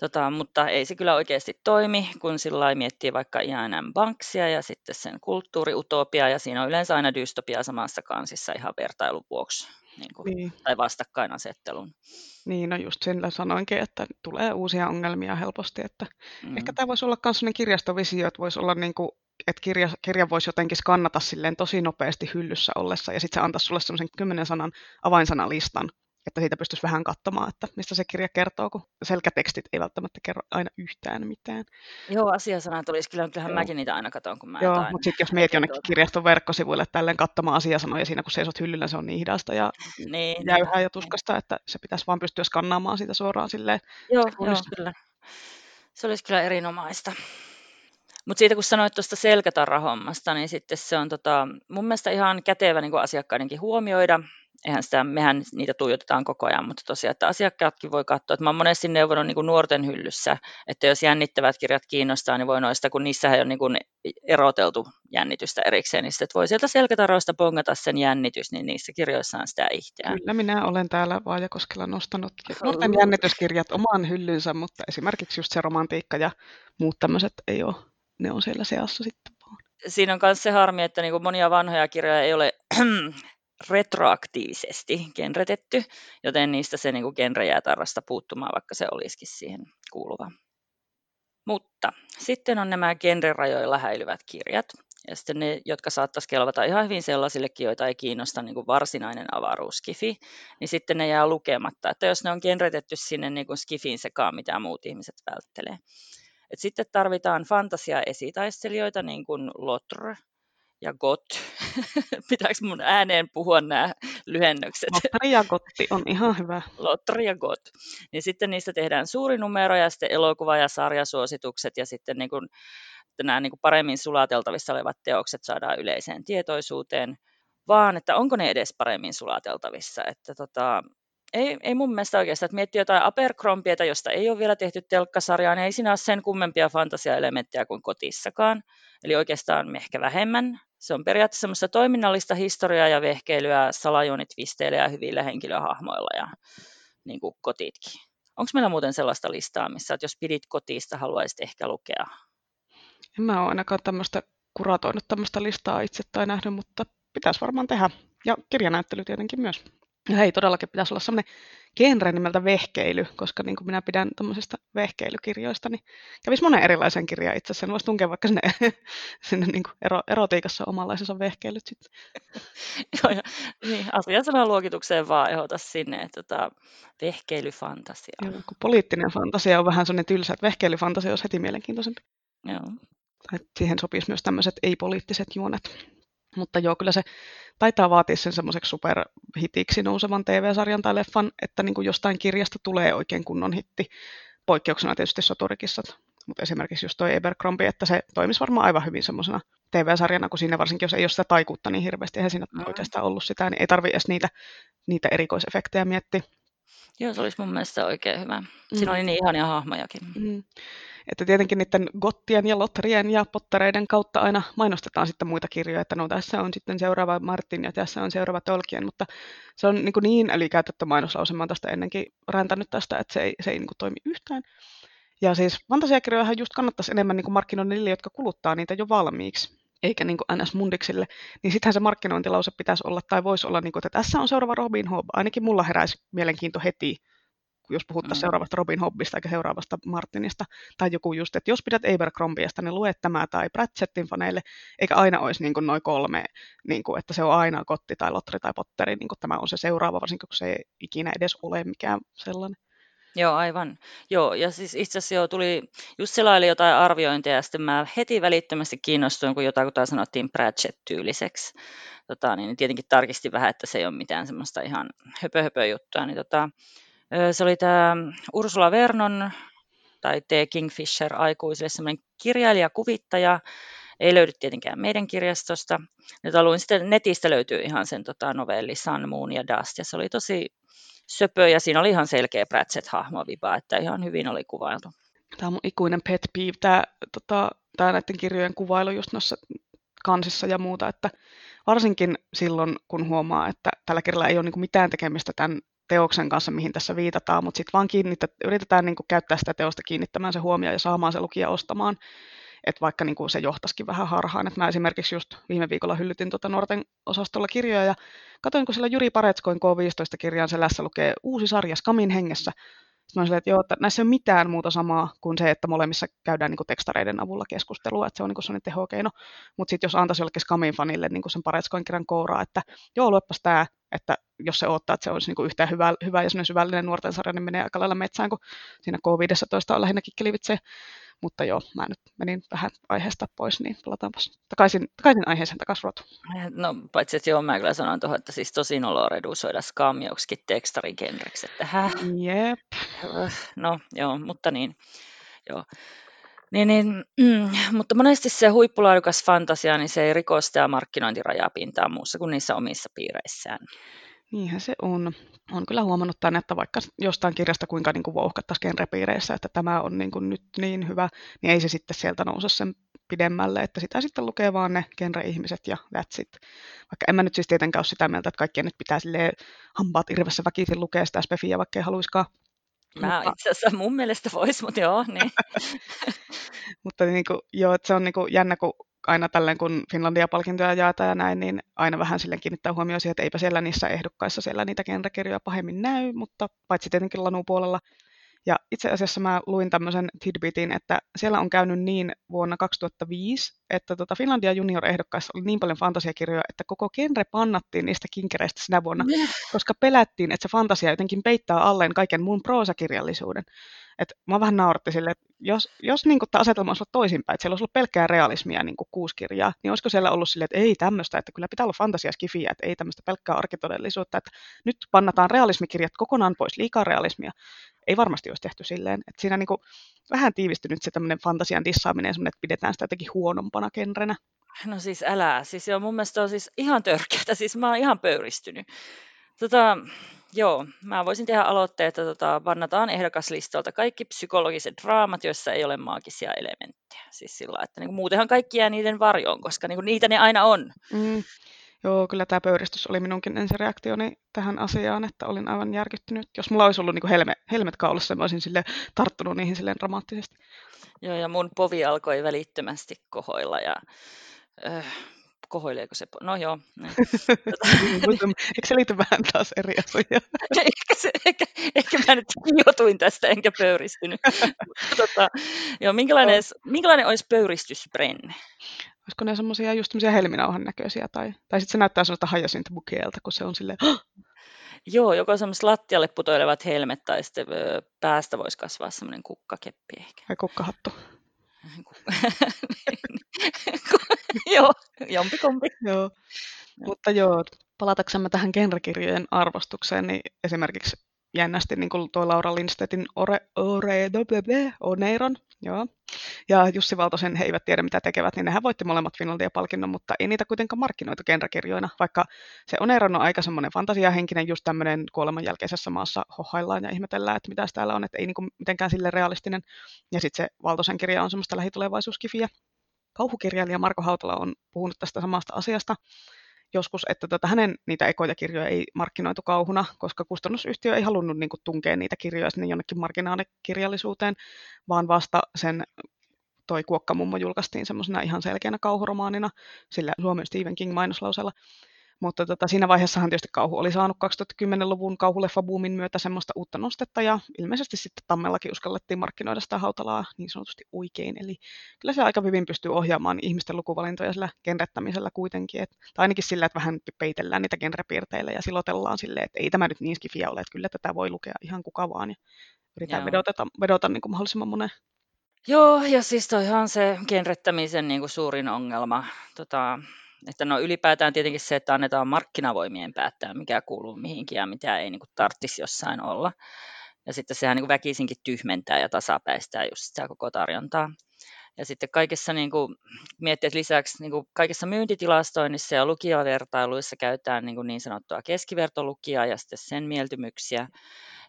S2: tota, mutta ei se kyllä oikeasti toimi, kun sillä miettii vaikka INM Banksia ja sitten sen kulttuuriutopia, ja siinä on yleensä aina dystopia samassa kansissa ihan vertailun vuoksi niin kuin, niin. tai vastakkainasettelun.
S1: Niin, no just sillä sanoinkin, että tulee uusia ongelmia helposti. Että mm. Ehkä tämä voisi olla myös sellainen kirjastovisio, että voisi olla niin kuin, että kirja, kirja voisi jotenkin skannata silleen tosi nopeasti hyllyssä ollessa ja sitten se antaisi sulle semmoisen kymmenen sanan avainsanalistan, että siitä pystyisi vähän katsomaan, että mistä se kirja kertoo, kun selkätekstit ei välttämättä kerro aina yhtään mitään.
S2: Joo, asiasanat olisi kyllä, kyllähän Joo. mäkin niitä aina katson, kun mä
S1: Joo, mutta sitten jos meet jonnekin tuota. kirjaston verkkosivuille tälleen katsomaan asiasanoja siinä, kun seisot hyllyllä, se on niin hidasta ja niin, jäyhää niin, ja tuskasta, että se pitäisi vaan pystyä skannaamaan siitä suoraan silleen.
S2: Joo, joo kyllä. Se olisi kyllä erinomaista. Mutta siitä kun sanoit tuosta selkätarrahommasta, niin sitten se on tota, mun mielestä ihan kätevä niin asiakkaidenkin huomioida, eihän sitä, mehän niitä tuijotetaan koko ajan, mutta tosiaan, että asiakkaatkin voi katsoa, että mä oon monesti neuvonut niin kuin nuorten hyllyssä, että jos jännittävät kirjat kiinnostaa, niin voi noista, kun niissä ei ole niin kuin eroteltu jännitystä erikseen, niin sitten voi sieltä selkätaroista pongata sen jännitys, niin niissä kirjoissa on sitä ihteä.
S1: Kyllä minä olen täällä Vaajakoskella nostanut nuorten jännityskirjat omaan hyllynsä, mutta esimerkiksi just se romantiikka ja muut tämmöiset ei ole, ne on siellä seassa sitten
S2: siinä on myös se harmi, että niin monia vanhoja kirjoja ei ole retroaktiivisesti genretetty, joten niistä se niin genre jää tarrasta puuttumaan, vaikka se olisikin siihen kuuluva. Mutta sitten on nämä genrerajoilla häilyvät kirjat, ja sitten ne, jotka saattaisi kelvata ihan hyvin sellaisillekin, joita ei kiinnosta niin kuin varsinainen avaruuskifi, niin sitten ne jää lukematta, että jos ne on genretetty sinne niin kuin skifin sekaan, mitä muut ihmiset välttelee. Et sitten tarvitaan fantasia-esitaistelijoita, niin kuin Lotr, ja GOT. Pitääkö mun ääneen puhua nämä lyhennykset?
S1: Lottari ja GOTTI on ihan hyvä.
S2: Lottari ja GOT. Niin sitten niistä tehdään suuri numero ja sitten elokuva- ja sarjasuositukset ja sitten niin kuin, että nämä niin kuin paremmin sulateltavissa olevat teokset saadaan yleiseen tietoisuuteen, vaan että onko ne edes paremmin sulateltavissa. Että tota, ei, ei mun mielestä oikeastaan, että miettii jotain Abercrombieta, josta ei ole vielä tehty telkkasarjaa, niin ei siinä ole sen kummempia fantasiaelementtejä kuin kotissakaan. Eli oikeastaan ehkä vähemmän. Se on periaatteessa semmoista toiminnallista historiaa ja vehkeilyä, salajuonit visteilee ja hyvillä henkilöhahmoilla ja niin kuin kotitkin. Onko meillä muuten sellaista listaa, missä että jos pidit kotista, haluaisit ehkä lukea?
S1: En mä ole ainakaan tämmöistä kuratoinut tämmöistä listaa itse tai nähnyt, mutta pitäisi varmaan tehdä. Ja kirjanäyttely tietenkin myös. Ja hei, todellakin pitäisi olla sellainen genre nimeltä vehkeily, koska niin kuin minä pidän tuommoisista vehkeilykirjoista, niin kävisi monen erilaisen kirjan itse asiassa. Voisi tunkea vaikka sinne, sinne niin kuin ero, erotiikassa omanlaisensa vehkeilyt sitten.
S2: Joo, ja, niin, luokitukseen vaan ehdota sinne, että tota, vehkeilyfantasia.
S1: Joo, kun poliittinen fantasia on vähän sellainen tylsä, että vehkeilyfantasia olisi heti mielenkiintoisempi.
S2: Joo.
S1: Että siihen sopisi myös tämmöiset ei-poliittiset juonet. Mutta joo, kyllä se taitaa vaatia sen semmoiseksi superhitiksi nousevan TV-sarjan tai leffan, että niin kuin jostain kirjasta tulee oikein kunnon hitti. Poikkeuksena tietysti soturikissat, mutta esimerkiksi just toi Abercrombie, että se toimisi varmaan aivan hyvin semmoisena TV-sarjana, kun siinä varsinkin, jos ei ole sitä taikuutta niin hirveästi, eihän siinä mm. oikeastaan ollut sitä, niin ei tarvi edes niitä, niitä erikoisefektejä miettiä.
S2: Joo, se olisi mun mielestä oikein hyvä. Siinä mm. oli niin ihania hahmojakin.
S1: Mm. Että tietenkin niiden gottien ja lotterien ja pottereiden kautta aina mainostetaan sitten muita kirjoja, että no tässä on sitten seuraava Martin ja tässä on seuraava Tolkien, mutta se on niin, niin älykäytetty mainoslause, mä tästä ennenkin räntänyt tästä, että se ei, se ei niin kuin toimi yhtään. Ja siis fantasiakirjojahan just kannattaisi enemmän niin markkinoida niille, jotka kuluttaa niitä jo valmiiksi eikä niin kuin NS-mundiksille, niin sittenhän se markkinointilause pitäisi olla, tai voisi olla, niin kuin, että tässä on seuraava Robin Hood. Ainakin mulla heräisi mielenkiinto heti, jos puhuttaisiin mm. seuraavasta Robin Hobbista eikä seuraavasta Martinista, tai joku just, että jos pidät Abercrombiesta, niin lue tämä tai Pratchettin faneille, eikä aina olisi niin noin kolme, niin kuin, että se on aina Kotti tai Lotri tai Potteri, niin kuin tämä on se seuraava, varsinkin kun se ei ikinä edes ole mikään sellainen.
S2: Joo, aivan. Joo, ja siis itse asiassa joo, tuli, just selaili jotain arviointeja, ja sitten mä heti välittömästi kiinnostuin, kun jotain, kun sanottiin Pratchett-tyyliseksi. Tota, niin tietenkin tarkistin vähän, että se ei ole mitään semmoista ihan höpö, höpö juttua. Niin tota, se oli tämä Ursula Vernon, tai T. Kingfisher aikuisille, semmoinen kirjailija, kuvittaja, ei löydy tietenkään meidän kirjastosta. Nyt luin sitten netistä löytyy ihan sen tota, novelli Sun, Moon ja Dust, ja se oli tosi söpö, ja siinä oli ihan selkeä Pratchett-hahmo vipa, että ihan hyvin oli kuvailtu.
S1: Tämä on mun ikuinen pet peeve, tämä, tota, tämä näiden kirjojen kuvailu just noissa kansissa ja muuta, että varsinkin silloin, kun huomaa, että tällä kirjalla ei ole niin mitään tekemistä tämän teoksen kanssa, mihin tässä viitataan, mutta sitten vaan kiinnittä, yritetään niin kuin käyttää sitä teosta kiinnittämään se huomioon ja saamaan se lukija ostamaan, että vaikka niin kuin se johtaisikin vähän harhaan. Et mä esimerkiksi just viime viikolla hyllytin tuota nuorten osastolla kirjoja ja katsoin, kun siellä Juri Paretskoin K15-kirjan selässä lukee uusi sarja Skamin hengessä, sitten mä olin että joo, että näissä ei ole mitään muuta samaa kuin se, että molemmissa käydään niin kuin tekstareiden avulla keskustelua, että se on niin sellainen tehokeino. Mutta sitten jos antaisi jollekin Skamin fanille niin kuin sen Paretskoin kirjan kouraa, että joo, luepas tämä, että jos se odottaa, että se olisi niin kuin yhtään hyvä, hyvä ja syvällinen nuorten sarja, niin menee aika lailla metsään, kun siinä K15 on lähinnä kikkelivitse. Mutta joo, mä nyt menin vähän aiheesta pois, niin palataanpas takaisin, takaisin aiheeseen takaisin ruotu.
S2: No paitsi, että joo, mä kyllä sanon tuohon, että siis tosi noloa redusoida skam joksikin tekstarigenreksi, että häh.
S1: Jep.
S2: No joo, mutta niin, joo. Niin, niin, mm, mutta monesti se huippulaadukas fantasia, niin se ei rikosta ja markkinointirajapintaa muussa kuin niissä omissa piireissään.
S1: Niinhän se on. Olen kyllä huomannut tänne, että vaikka jostain kirjasta kuinka niin vouhkattaisiin genrepiireissä, että tämä on niin kuin nyt niin hyvä, niin ei se sitten sieltä nouse sen pidemmälle, että sitä sitten lukee vaan ne genre-ihmiset ja that's it. Vaikka en mä nyt siis tietenkään ole sitä mieltä, että kaikkien nyt pitää sille hampaat irvessä väkisin lukea sitä spefiä, vaikka ei haluiskaan.
S2: Mä mutta... itse asiassa mun mielestä voisi, mutta joo, niin.
S1: mutta niin kuin, joo, että se on niin kuin jännä, kun aina tälleen, kun Finlandia-palkintoja jaetaan ja näin, niin aina vähän sille kiinnittää huomioon siihen, että eipä siellä niissä ehdokkaissa siellä niitä genrekirjoja pahemmin näy, mutta paitsi tietenkin Lanu puolella. Ja itse asiassa mä luin tämmöisen tidbitin, että siellä on käynyt niin vuonna 2005, että tota Finlandia Junior-ehdokkaissa oli niin paljon fantasiakirjoja, että koko genre pannattiin niistä kinkereistä sinä vuonna, koska pelättiin, että se fantasia jotenkin peittää alleen kaiken muun proosakirjallisuuden. Et mä vähän nauratti sille, että jos, jos niin tämä asetelma olisi ollut toisinpäin, että siellä olisi ollut pelkkää realismia niin kuin kuusi kirjaa, niin olisiko siellä ollut silleen, että ei tämmöistä, että kyllä pitää olla fantasiaskifiä, että ei tämmöistä pelkkää arkitodellisuutta, että nyt pannataan realismikirjat kokonaan pois, liikaa realismia. Ei varmasti olisi tehty silleen, että siinä niin kuin vähän tiivistynyt se tämmöinen fantasian dissaaminen, että pidetään sitä jotenkin huonompana genrenä.
S2: No siis älä, siis joo, mun mielestä on siis ihan törkeätä, siis mä oon ihan pöyristynyt. Tota, Joo, mä voisin tehdä aloitteen, että tota, vannataan ehdokaslistalta kaikki psykologiset draamat, joissa ei ole maagisia elementtejä. Siis sillä, että niin kuin, muutenhan kaikki jää niiden varjoon, koska niin kuin, niitä ne aina on.
S1: Mm. Joo, kyllä tämä pöyristys oli minunkin ensireaktioni tähän asiaan, että olin aivan järkyttynyt. Jos mulla olisi ollut niin helme, helmet kaulassa, mä olisin sille tarttunut niihin silleen dramaattisesti.
S2: Joo, ja mun povi alkoi välittömästi kohoilla ja äh, kohoileeko se? No joo. Niin.
S1: Eikö se liity vähän taas eri asioihin?
S2: ehkä, se, ehkä, ehkä mä nyt jotuin tästä enkä pöyristynyt. tota, joo, minkälainen, minkälainen olisi pöyristysbrenne?
S1: Olisiko ne semmoisia just semmoisia helminauhan näköisiä? Tai, tai sitten se näyttää semmoista hajasintbukeelta, kun se on silleen...
S2: Joo, joko semmoiset lattialle putoilevat helmet tai sitten päästä voisi kasvaa semmoinen kukkakeppi ehkä.
S1: Tai kukkahattu.
S2: joo, jompikumpi.
S1: joo. Mutta joo, palataksemme tähän genrekirjojen arvostukseen, niin esimerkiksi jännästi niin kuin tuo Laura Lindstedtin Ore, Ore, Oneiron, joo. ja Jussi Valtosen He eivät tiedä mitä tekevät, niin nehän voitti molemmat Finlandia-palkinnon, mutta ei niitä kuitenkaan markkinoitu genrekirjoina, vaikka se Oneiron on aika semmoinen fantasiahenkinen, just tämmöinen kuoleman jälkeisessä maassa hohaillaan ja ihmetellään, että mitä täällä on, että ei niin kuin mitenkään sille realistinen, ja sitten se Valtosen kirja on semmoista lähitulevaisuuskifiä. Kauhukirjailija Marko Hautala on puhunut tästä samasta asiasta, joskus, että tota, hänen niitä ekoja kirjoja ei markkinoitu kauhuna, koska kustannusyhtiö ei halunnut niin kuin, tunkea niitä kirjoja sinne jonnekin marginaalikirjallisuuteen, vaan vasta sen toi Kuokkamummo julkaistiin semmoisena ihan selkeänä kauhuromaanina, sillä Suomen Stephen King mainoslauseella. Mutta tota, siinä vaiheessahan tietysti kauhu oli saanut 2010-luvun kauhuleffabuumin myötä semmoista uutta nostetta ja ilmeisesti sitten Tammellakin uskallettiin markkinoida sitä hautalaa niin sanotusti oikein. Eli kyllä se aika hyvin pystyy ohjaamaan ihmisten lukuvalintoja sillä genrettämisellä kuitenkin. Et, tai ainakin sillä, että vähän peitellään niitä genrepiirteillä ja silotellaan silleen, että ei tämä nyt niin skifiä ole, että kyllä tätä voi lukea ihan kuka vaan. Ja yritetään vedota, vedota niin kuin mahdollisimman monen
S2: Joo, ja siis toihan se genrettämisen niin kuin suurin ongelma. Tota, että no ylipäätään tietenkin se, että annetaan markkinavoimien päättää, mikä kuuluu mihinkin ja mitä ei niin kuin tarvitsisi jossain olla. Ja sitten sehän niin väkisinkin tyhmentää ja tasapäistää just sitä koko tarjontaa. Ja sitten kaikessa niin kuin, miettii, että lisäksi niin kuin kaikessa myyntitilastoinnissa ja lukijavertailuissa käytetään niin, kuin niin sanottua keskivertolukijaa ja sitten sen mieltymyksiä.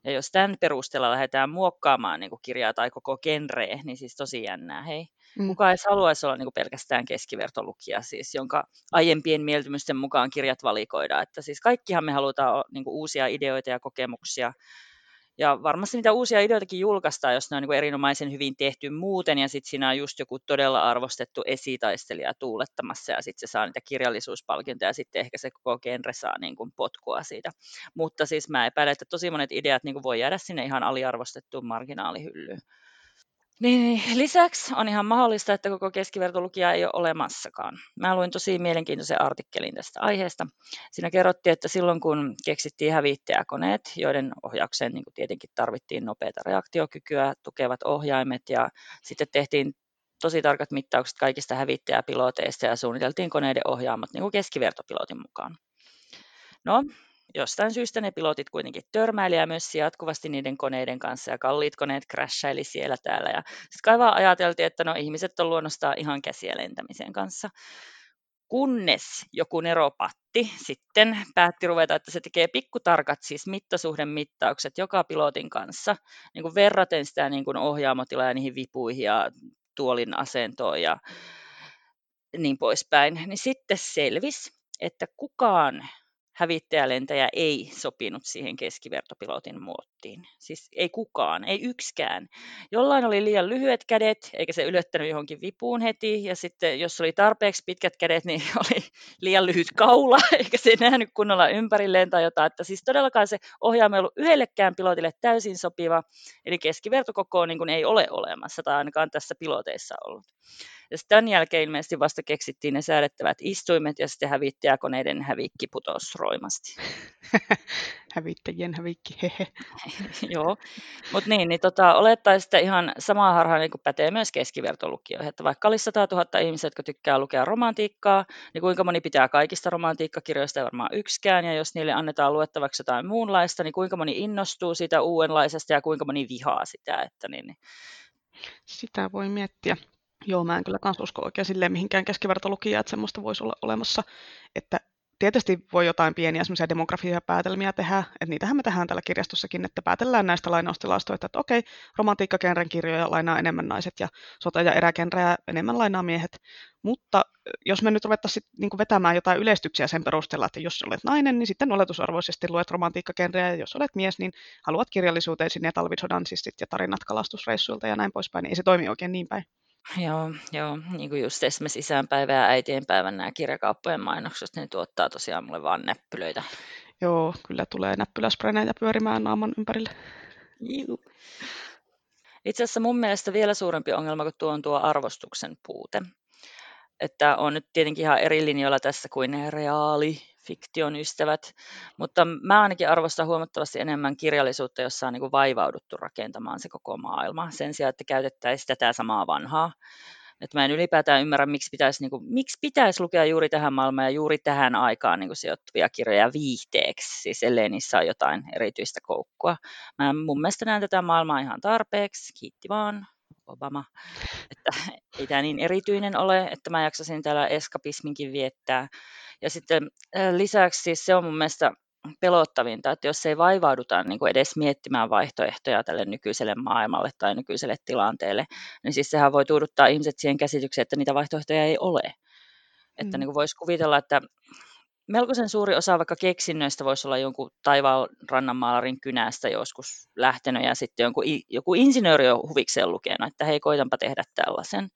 S2: Ja jos tämän perusteella lähdetään muokkaamaan niin kuin kirjaa tai koko genreä, niin siis tosi jännää, hei. Mm. Kuka edes haluaisi olla niin pelkästään keskivertolukija, siis, jonka aiempien mieltymysten mukaan kirjat valikoidaan. Että siis kaikkihan me halutaan niin uusia ideoita ja kokemuksia ja varmasti niitä uusia ideoitakin julkaistaan, jos ne on niin erinomaisen hyvin tehty muuten, ja sitten siinä on just joku todella arvostettu esitaistelija tuulettamassa, ja sitten se saa niitä kirjallisuuspalkintoja, ja sitten ehkä se koko genre saa niin kuin potkua siitä. Mutta siis mä epäilen, että tosi monet ideat niin kuin voi jäädä sinne ihan aliarvostettuun marginaalihyllyyn. Niin, niin, lisäksi on ihan mahdollista, että koko keskivertolukija ei ole olemassakaan. Mä luin tosi mielenkiintoisen artikkelin tästä aiheesta. Siinä kerrottiin, että silloin kun keksittiin hävittäjäkoneet, joiden ohjaukseen niin tietenkin tarvittiin nopeata reaktiokykyä, tukevat ohjaimet ja sitten tehtiin tosi tarkat mittaukset kaikista hävittäjäpiloteista ja suunniteltiin koneiden ohjaamat niin kuin keskivertopilotin mukaan. No, jostain syystä ne pilotit kuitenkin törmäili myös jatkuvasti niiden koneiden kanssa ja kalliit koneet crashaili siellä täällä. Ja sitten kai vaan ajateltiin, että no ihmiset on luonnostaan ihan käsiä lentämisen kanssa. Kunnes joku neropatti sitten päätti ruveta, että se tekee pikkutarkat siis mittasuhdemittaukset joka pilotin kanssa, niin kuin verraten sitä niin kuin ohjaamotilaa ja niihin vipuihin ja tuolin asentoon ja niin poispäin, niin sitten selvisi, että kukaan hävittäjälentäjä ei sopinut siihen keskivertopilotin muottiin. Siis ei kukaan, ei yksikään. Jollain oli liian lyhyet kädet, eikä se ylettänyt johonkin vipuun heti, ja sitten jos oli tarpeeksi pitkät kädet, niin oli liian lyhyt kaula, eikä se nähnyt kunnolla ympärilleen tai jotain. Että siis todellakaan se ohjaama ei ollut yhdellekään pilotille täysin sopiva, eli keskivertokoko niin ei ole olemassa, tai ainakaan tässä piloteissa ollut. Ja tämän jälkeen ilmeisesti vasta keksittiin ne säädettävät istuimet ja sitten hävittäjäkoneiden hävikki putosi roimasti.
S1: Hävittäjien hävikki, hehe.
S2: Joo, mutta niin, niin tota, olettaisiin, että ihan samaa harhaa niin pätee myös keskivertolukijoihin, että vaikka olisi 100 000 ihmisiä, jotka tykkää lukea romantiikkaa, niin kuinka moni pitää kaikista romantiikkakirjoista, ei varmaan yksikään, ja jos niille annetaan luettavaksi jotain muunlaista, niin kuinka moni innostuu siitä uudenlaisesta ja kuinka moni vihaa sitä, että niin, niin.
S1: Sitä voi miettiä. Joo, mä en kyllä kans usko oikein silleen mihinkään keskivertolukijaan, että semmoista voisi olla olemassa. Että tietysti voi jotain pieniä semmoisia demografisia päätelmiä tehdä, että niitähän me tehdään täällä kirjastossakin, että päätellään näistä lainaustilastoista, että okei, romantiikkakenren kirjoja lainaa enemmän naiset ja sota- ja eräkenrejä enemmän lainaa miehet. Mutta jos me nyt ruvettaisiin niin vetämään jotain yleistyksiä sen perusteella, että jos olet nainen, niin sitten oletusarvoisesti luet romantiikkakenrejä, ja jos olet mies, niin haluat kirjallisuuteen sinne talvisodan ja tarinat kalastusreissuilta ja näin poispäin, niin ei se toimi oikein niin päin.
S2: Joo, joo, niin kuin just esimerkiksi isänpäivä ja äitienpäivän nämä kirjakauppojen mainokset, niin tuottaa tosiaan mulle vaan näppylöitä.
S1: Joo, kyllä tulee näppyläspränejä pyörimään naaman ympärille.
S2: Juu. Itse asiassa mun mielestä vielä suurempi ongelma kuin tuo on tuo arvostuksen puute. Että on nyt tietenkin ihan eri linjoilla tässä kuin reaali fiktion ystävät, mutta mä ainakin arvostan huomattavasti enemmän kirjallisuutta, jossa on niin kuin vaivauduttu rakentamaan se koko maailma, sen sijaan, että käytettäisiin tätä samaa vanhaa. Että mä en ylipäätään ymmärrä, miksi pitäisi, niin kuin, miksi pitäisi lukea juuri tähän maailmaan ja juuri tähän aikaan niin kuin sijoittuvia kirjoja viihteeksi, siis ellei niissä ole jotain erityistä koukkua. Mä mun mielestä näen tätä maailmaa ihan tarpeeksi, kiitti vaan, Obama. Että ei tämä niin erityinen ole, että mä jaksasin täällä eskapisminkin viettää. Ja sitten lisäksi siis se on mun mielestä pelottavinta, että jos ei vaivauduta niin kuin edes miettimään vaihtoehtoja tälle nykyiselle maailmalle tai nykyiselle tilanteelle, niin siis sehän voi tuuduttaa ihmiset siihen käsitykseen, että niitä vaihtoehtoja ei ole. Että mm. niin voisi kuvitella, että melkoisen suuri osa vaikka keksinnöistä voisi olla jonkun taivaan rannanmaalarin kynästä joskus lähtenyt ja sitten jonkun, joku insinööri on huvikseen lukenut, että hei koitanpa tehdä tällaisen.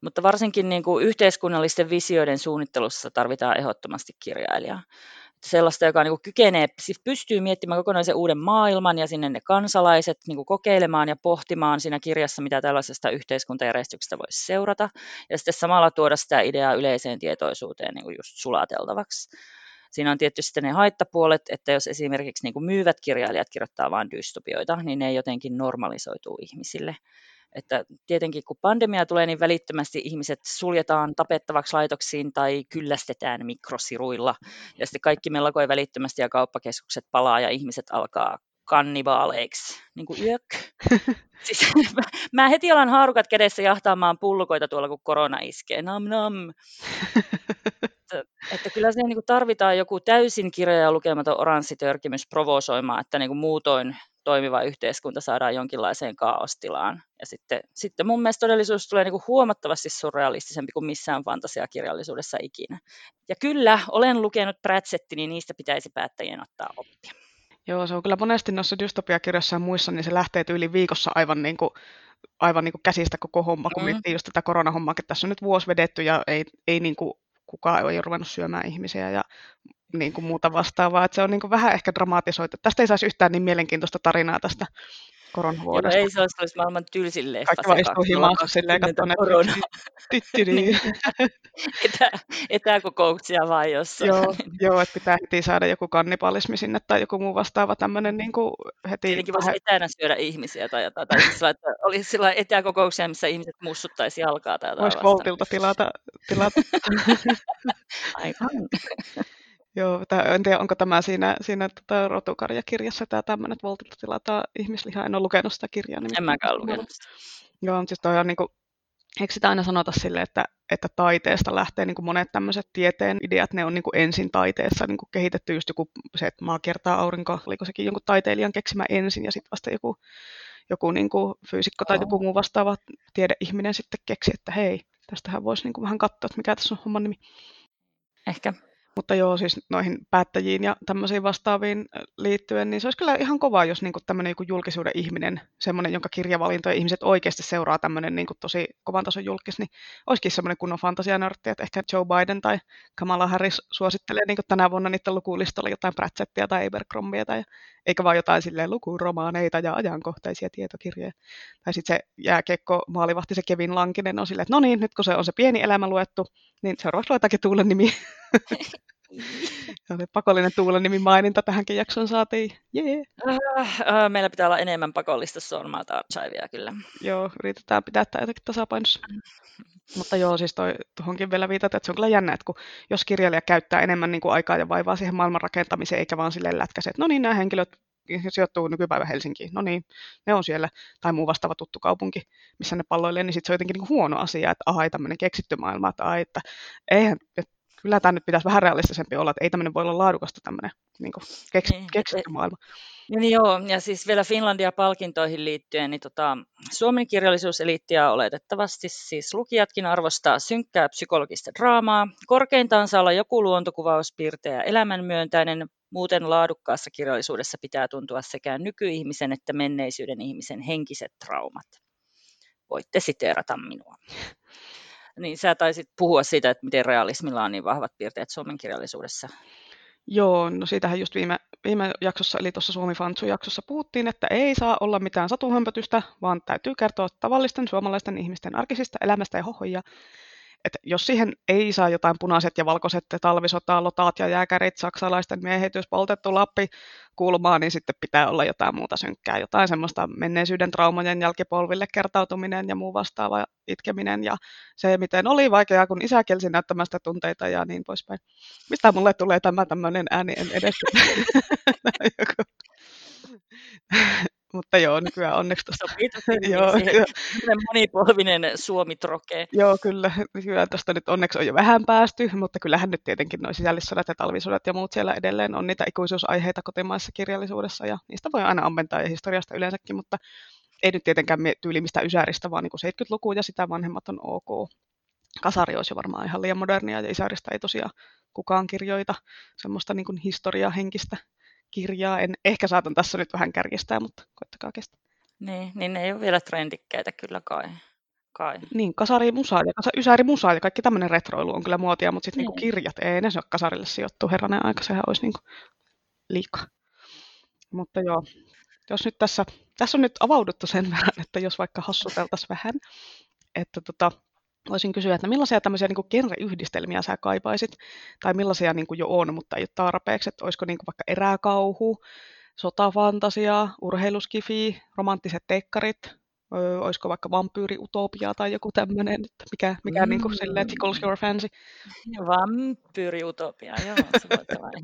S2: Mutta varsinkin niin kuin yhteiskunnallisten visioiden suunnittelussa tarvitaan ehdottomasti kirjailijaa. Sellaista, joka niin kuin kykenee, siis pystyy miettimään kokonaisen uuden maailman ja sinne ne kansalaiset niin kuin kokeilemaan ja pohtimaan siinä kirjassa, mitä tällaisesta yhteiskuntajärjestyksestä voisi seurata. Ja sitten samalla tuoda sitä ideaa yleiseen tietoisuuteen niin kuin just sulateltavaksi. Siinä on tietysti ne haittapuolet, että jos esimerkiksi niin kuin myyvät kirjailijat kirjoittaa vain dystopioita, niin ne jotenkin normalisoituu ihmisille. Että tietenkin kun pandemia tulee, niin välittömästi ihmiset suljetaan tapettavaksi laitoksiin tai kyllästetään mikrosiruilla. Ja sitten kaikki melkoi välittömästi ja kauppakeskukset palaa ja ihmiset alkaa kannibaaleiksi, niin kuin yök. siis, mä, mä heti alan haarukat kädessä jahtaamaan pullukoita tuolla, kun korona iskee. Nam nam. että, että kyllä se niin tarvitaan joku täysin kirja ja lukematon oranssitörkimys provosoimaan, että niin muutoin toimiva yhteiskunta saadaan jonkinlaiseen kaaostilaan. Ja sitten, sitten mun mielestä todellisuus tulee niin kuin huomattavasti surrealistisempi kuin missään fantasiakirjallisuudessa ikinä. Ja kyllä, olen lukenut Pratchetti, niin niistä pitäisi päättäjien ottaa oppia.
S1: Joo, se on kyllä monesti noissa dystopiakirjoissa ja muissa, niin se lähtee yli viikossa aivan niin kuin aivan niin kuin käsistä koko homma, kun mm. miettii just tätä koronahommaa, että tässä on nyt vuosi vedetty ja ei, ei niin kuin kukaan ole ruvennut syömään ihmisiä ja niin kuin muuta vastaavaa. Että se on niin kuin vähän ehkä dramatisoitu. Tästä ei saisi yhtään niin mielenkiintoista tarinaa tästä koronavuodesta.
S2: Joo, ei se olisi, olisi maailman tylsin leffa.
S1: Kaikki vaan istuu himassa silleen korona.
S2: niin. Etä, etäkokouksia vaan jossain.
S1: joo, joo, että pitää heti saada joku kannibalismi sinne tai joku muu vastaava tämmöinen niin kuin heti.
S2: Tietenkin voisi etänä syödä ihmisiä tai jotain. Tai sillä, että olisi sillä etäkokouksia, missä ihmiset mussuttaisi jalkaa tai jotain
S1: Voisi Voltilta tilata. tilata.
S2: Aivan.
S1: Joo, tää, en tiedä, onko tämä siinä, siinä tota, rotukarjakirjassa tämä tämmöinen, että Voltilta tilataan ihmislihaa. En ole lukenut sitä kirjaa.
S2: En mäkään lukenut sitä.
S1: Joo, siis toi on niin kuin, eikö sitä aina sanota sille, että, että taiteesta lähtee niin kuin monet tämmöiset tieteen ideat, ne on niin kuin ensin taiteessa niin kuin kehitetty just joku se, että maa kiertää aurinko, oliko sekin jonkun taiteilijan keksimä ensin ja sitten vasta joku, joku niin kuin fyysikko tai joku muu vastaava tiedeihminen sitten keksi, että hei, tästähän voisi niin kuin vähän katsoa, että mikä tässä on homman nimi.
S2: Ehkä.
S1: Mutta joo, siis noihin päättäjiin ja tämmöisiin vastaaviin liittyen, niin se olisi kyllä ihan kova, jos niin tämmöinen joku julkisuuden ihminen, semmoinen, jonka kirjavalintoja ihmiset oikeasti seuraa tämmöinen niin tosi kovan tason julkis, niin olisikin semmoinen kunnon fantasianörtti, että ehkä Joe Biden tai Kamala Harris suosittelee niin tänä vuonna niiden lukulistalla jotain Pratchettia tai Abercrombia, tai eikä vaan jotain silleen lukuromaaneita ja ajankohtaisia tietokirjoja. Tai sitten se jääkiekko maalivahti, se Kevin Lankinen on silleen, että no niin, nyt kun se on se pieni elämä luettu, niin seuraavaksi luetaankin Tuulen nimi. oli pakollinen Tuulen nimi maininta tähänkin jaksoon saatiin. Yeah.
S2: Uh, uh, meillä pitää olla enemmän pakollista Sormalta Archivea kyllä.
S1: Joo, yritetään pitää tämä jotenkin tasapainossa. Mutta joo, siis toi, tuohonkin vielä viitata, että se on kyllä jännä, että kun, jos kirjailija käyttää enemmän niin kuin aikaa ja vaivaa siihen maailman rakentamiseen, eikä vaan silleen lätkäse, että no niin, nämä henkilöt sijoittuu nykypäivä Helsinkiin, no niin, ne on siellä, tai muu vastaava tuttu kaupunki, missä ne palloilee, niin sitten se on jotenkin niin kuin huono asia, että ai tämmöinen keksitty maailma, että ai, että eihän, että kyllä tämä nyt pitäisi vähän realistisempi olla, että ei tämmöinen voi olla laadukasta tämmöinen niin keks, niin, keksitty maailma.
S2: Niin joo, ja siis vielä Finlandia-palkintoihin liittyen, niin tota, Suomen kirjallisuuseliittiä oletettavasti siis lukijatkin arvostaa synkkää psykologista draamaa. Korkeintaan saa olla joku luontokuvauspiirteä ja elämänmyöntäinen, muuten laadukkaassa kirjallisuudessa pitää tuntua sekä nykyihmisen että menneisyyden ihmisen henkiset traumat. Voitte siteerata minua. Niin sä taisit puhua siitä, että miten realismilla on niin vahvat piirteet Suomen kirjallisuudessa.
S1: Joo, no siitähän just viime, viime jaksossa, eli tuossa Suomi Fantsu-jaksossa puhuttiin, että ei saa olla mitään satuhömpötystä, vaan täytyy kertoa tavallisten suomalaisten ihmisten arkisista elämästä ja hohoja että jos siihen ei saa jotain punaiset ja valkoiset talvisotaa, lotaat ja jääkärit, saksalaisten miehitys, poltettu Lappi kulmaa, niin sitten pitää olla jotain muuta synkkää, jotain semmoista menneisyyden traumojen jälkipolville kertautuminen ja muu vastaava itkeminen ja se, miten oli vaikeaa, kun isä kielsi näyttämästä tunteita ja niin poispäin. Mistä mulle tulee tämä tämmöinen ääni, en edes mutta joo, nykyään onneksi tuosta...
S2: joo, joo. monipolvinen Suomi-troke.
S1: Joo, kyllä. Nykyään tuosta nyt onneksi on jo vähän päästy, mutta kyllähän nyt tietenkin nuo sisällissodat ja talvisodat ja muut siellä edelleen on niitä ikuisuusaiheita kotimaisessa kirjallisuudessa, ja niistä voi aina ammentaa ja historiasta yleensäkin, mutta ei nyt tietenkään tyyli mistä ysäristä, vaan niin 70-luku ja sitä vanhemmat on ok. Kasari olisi jo varmaan ihan liian modernia, ja isäristä ei tosiaan kukaan kirjoita semmoista niin historiahenkistä kirjaa. En, ehkä saatan tässä nyt vähän kärjistää, mutta koittakaa kestää.
S2: Niin, niin ne ei ole vielä trendikkäitä kyllä kai. kai.
S1: Niin, kasari ja kasa, ysäri musa ja kaikki tämmöinen retroilu on kyllä muotia, mutta sitten niin. niinku kirjat, ei ne se ole kasarille sijoittu, herranen aika, sehän olisi niinku liikaa. Mutta joo, jos nyt tässä, tässä on nyt avauduttu sen verran, että jos vaikka hassuteltaisiin vähän, että tota, voisin kysyä, että millaisia tämmöisiä niin genre-yhdistelmiä sä kaipaisit, tai millaisia niin jo on, mutta ei ole tarpeeksi, että olisiko niin vaikka eräkauhu, sotafantasia, urheiluskifi, romanttiset tekkarit, öö, olisiko vaikka vampyyriutopia tai joku tämmöinen, mikä, mikä mm. niin kuin silleen tickles your fancy.
S2: Vampyyriutopia, joo, se voi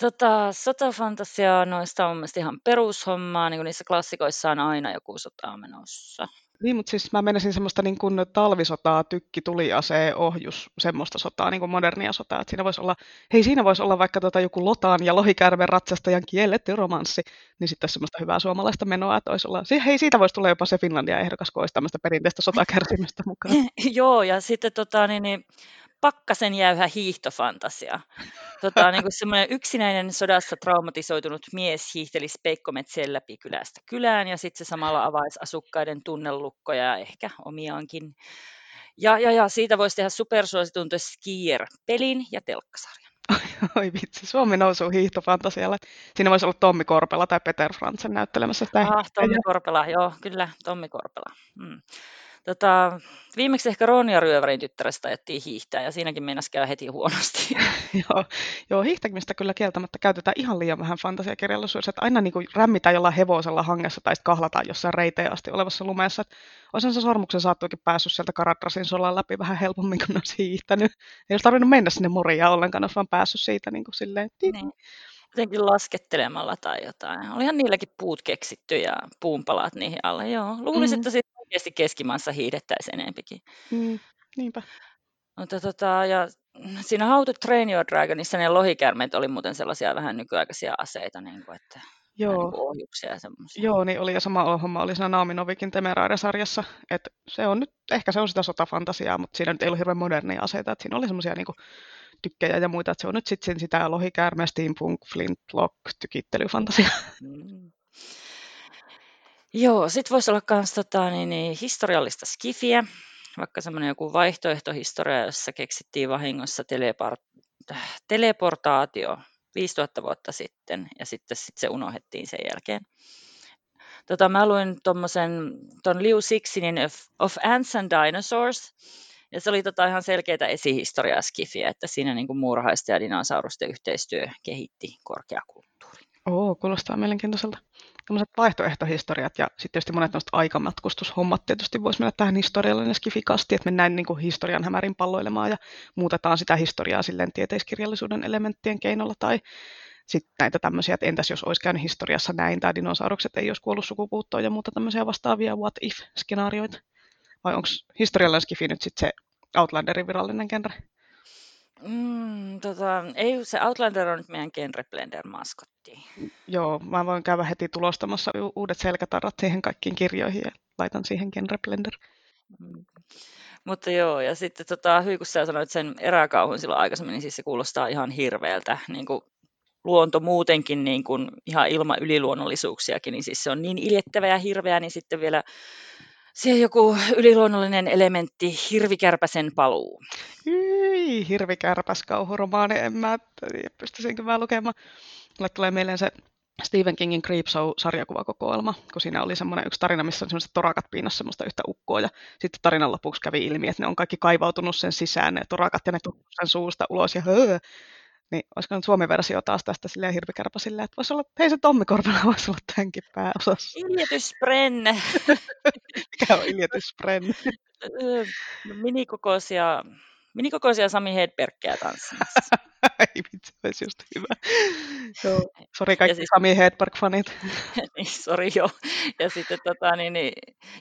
S2: Tota, sotafantasia noista on mielestäni ihan perushommaa, niin kuin niissä klassikoissa on aina joku sota menossa.
S1: Niin, mutta siis mä menisin semmoista niin kuin talvisotaa, tykki, tuliase, ohjus, semmoista sotaa, niin kuin modernia sotaa. Että siinä voisi olla, hei siinä voisi olla vaikka tota joku Lotaan ja Lohikärven ratsastajan kielletty romanssi, niin sitten semmoista hyvää suomalaista menoa, että olisi olla, hei siitä voisi tulla jopa se Finlandia ehdokas, kun olisi tämmöistä perinteistä sotakärsimystä mukaan.
S2: Joo, ja sitten tota, niin, niin, pakkasen jäyhä hiihtofantasia. Tota, niin kuin semmoinen yksinäinen sodassa traumatisoitunut mies hiihteli speikkometsien läpi kylästä kylään ja sitten se samalla avaisi asukkaiden tunnelukkoja ja ehkä omiaankin. Ja, ja, ja siitä voisi tehdä supersuositun The Skier-pelin ja telkkasarjan.
S1: Oi vitsi, Suomi nousuu hiihtofantasialle. Siinä voisi olla Tommi Korpela tai Peter Fransen näyttelemässä sitä.
S2: Ah, Tommi Korpela, joo, kyllä, Tommi Korpela. Mm. Tota, viimeksi ehkä Ronja Ryövärin tyttärestä ajettiin hiihtää ja siinäkin meinasi käydä heti huonosti.
S1: joo, joo, hiihtämistä kyllä kieltämättä käytetään ihan liian vähän fantasiakirjallisuudessa, että aina niin kuin rämmitään jollain hevosella hangessa tai sitten kahlataan jossain reiteen asti olevassa lumessa. Olisin se sormuksen saattuikin päässyt sieltä Karatrasin solan läpi vähän helpommin, kun olisi hiihtänyt. Ei olisi tarvinnut mennä sinne moriaan ollenkaan, olisi vaan päässyt siitä niin kuin silleen. Niin
S2: jotenkin laskettelemalla tai jotain. Olihan niilläkin puut keksitty ja puunpalat niihin alle. Joo, luulisin, mm. että oikeasti keskimaassa hiihdettäisiin enempikin.
S1: Mm, niinpä.
S2: Mutta tota, ja siinä How to Train Your Dragonissa ne lohikärmeet oli muuten sellaisia vähän nykyaikaisia aseita, niin kuin, että Joo. Niin ohjuksia ja semmoisia.
S1: Joo, niin oli ja sama homma oli siinä Naomi Novikin Temeraire-sarjassa, että se on nyt, ehkä se on sitä sotafantasiaa, mutta siinä nyt ei ollut hirveän modernia aseita, että siinä oli semmoisia niin tykkejä ja muita, että se on nyt sitten sitä lohikäärme, steampunk, flintlock, tykittelyfantasia. Mm.
S2: Joo, sitten voisi olla myös tota, niin, niin, historiallista skifiä, vaikka semmoinen joku vaihtoehtohistoria, jossa keksittiin vahingossa teleport- teleportaatio 5000 vuotta sitten, ja sitten sit se unohdettiin sen jälkeen. Tota, mä luin tuon Liu Sixinin of, of Ants and Dinosaurs, ja se oli tota ihan selkeää esihistoriaa skifiä, että siinä niin kuin muurahaisten ja dinosaurusten yhteistyö kehitti korkeakulttuuri.
S1: Oo, kuulostaa mielenkiintoiselta tämmöiset vaihtoehtohistoriat ja sitten tietysti monet noista aikamatkustushommat tietysti voisi mennä tähän historiallinen skifikasti, että mennään niin kuin historian hämärin palloilemaan ja muutetaan sitä historiaa silleen tieteiskirjallisuuden elementtien keinolla tai sitten näitä tämmöisiä, että entäs jos olisi käynyt historiassa näin tai dinosaurukset ei olisi kuollut sukupuuttoon ja muuta tämmöisiä vastaavia what if-skenaarioita. Vai onko historiallinen skifi nyt sitten se Outlanderin virallinen genre?
S2: Mm, tota, ei, se Outlander on nyt meidän Genre Blender maskotti.
S1: Joo, mä voin käydä heti tulostamassa uudet selkätarrat siihen kaikkiin kirjoihin ja laitan siihen Genre Blender. Mm.
S2: Mutta joo, ja sitten tota, hyvin kun sä sanoit sen eräkauhun silloin aikaisemmin, niin siis se kuulostaa ihan hirveältä. Niin kuin luonto muutenkin niin kuin ihan ilman yliluonnollisuuksiakin, niin siis se on niin iljettävä ja hirveä, niin sitten vielä siihen joku yliluonnollinen elementti, hirvikärpäsen paluu.
S1: Hyi, hirvikärpäs kauhuromaani, en mä pystyisinkö mä lukemaan. Mulle tulee mieleen se Stephen Kingin Creepshow-sarjakuvakokoelma, kun siinä oli semmoinen yksi tarina, missä on semmoiset torakat piinassa semmoista yhtä ukkoa, ja sitten tarinan lopuksi kävi ilmi, että ne on kaikki kaivautunut sen sisään, ne torakat, ja ne sen suusta ulos, ja höö. Niin olisiko nyt Suomen versio taas tästä silleen hirvikärpäsille, että voisi olla, hei se Tommi Korpela voisi olla tämänkin pääosassa.
S2: Iljetysprenne.
S1: Mikä on iljetysprenne?
S2: Minikokoisia, minikokoisia Sami Hedbergia tanssimassa.
S1: Ei vitsi, olisi just hyvä. Joo, sori kaikki siis, Sami Hedberg-fanit.
S2: niin, sori joo. Ja sitten tota, niin, niin,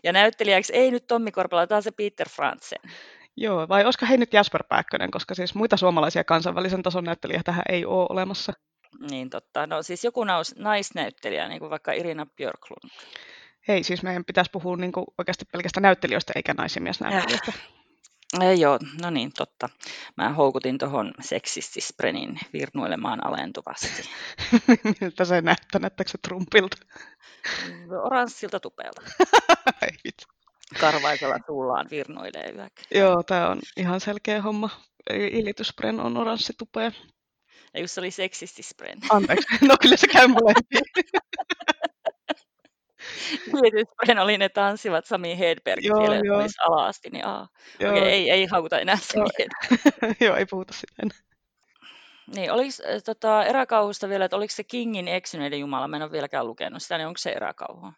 S2: ja näyttelijäksi ei nyt Tommi Korpela, tämä on se Peter Fransen.
S1: Joo, vai olisiko hei nyt Jasper Pääkkönen, koska siis muita suomalaisia kansainvälisen tason näyttelijä tähän ei ole olemassa.
S2: Niin totta. No siis joku naus, naisnäyttelijä, niin kuin vaikka Irina Björklund.
S1: Hei, siis meidän pitäisi puhua niin kuin oikeasti pelkästään näyttelijöistä eikä naisimiesnäyttelijöistä.
S2: Ei joo, no niin, totta. Mä houkutin tuohon seksistisprenin virnuilemaan alentuvasti.
S1: Miltä se näyttää? Näyttääkö se Trumpilta?
S2: Oranssilta tupeelta. Karvaisella suullaan virnoilee yökä.
S1: Joo, tämä on ihan selkeä homma. Illityspren on oranssitupea.
S2: Ja just se oli seksistispren.
S1: Anteeksi, no kyllä se käy molempiin.
S2: Oli ne tanssivat Sami Hedberg joo, joo. alasti, niin aa. Joo. Okei, ei, ei haukuta enää Sami
S1: Hedberg. joo, ei puhuta sitä enää.
S2: Niin, oliko tota, eräkauhusta vielä, että oliko se Kingin eksyneiden jumala? Mä en ole vieläkään lukenut sitä, niin onko se eräkauhu?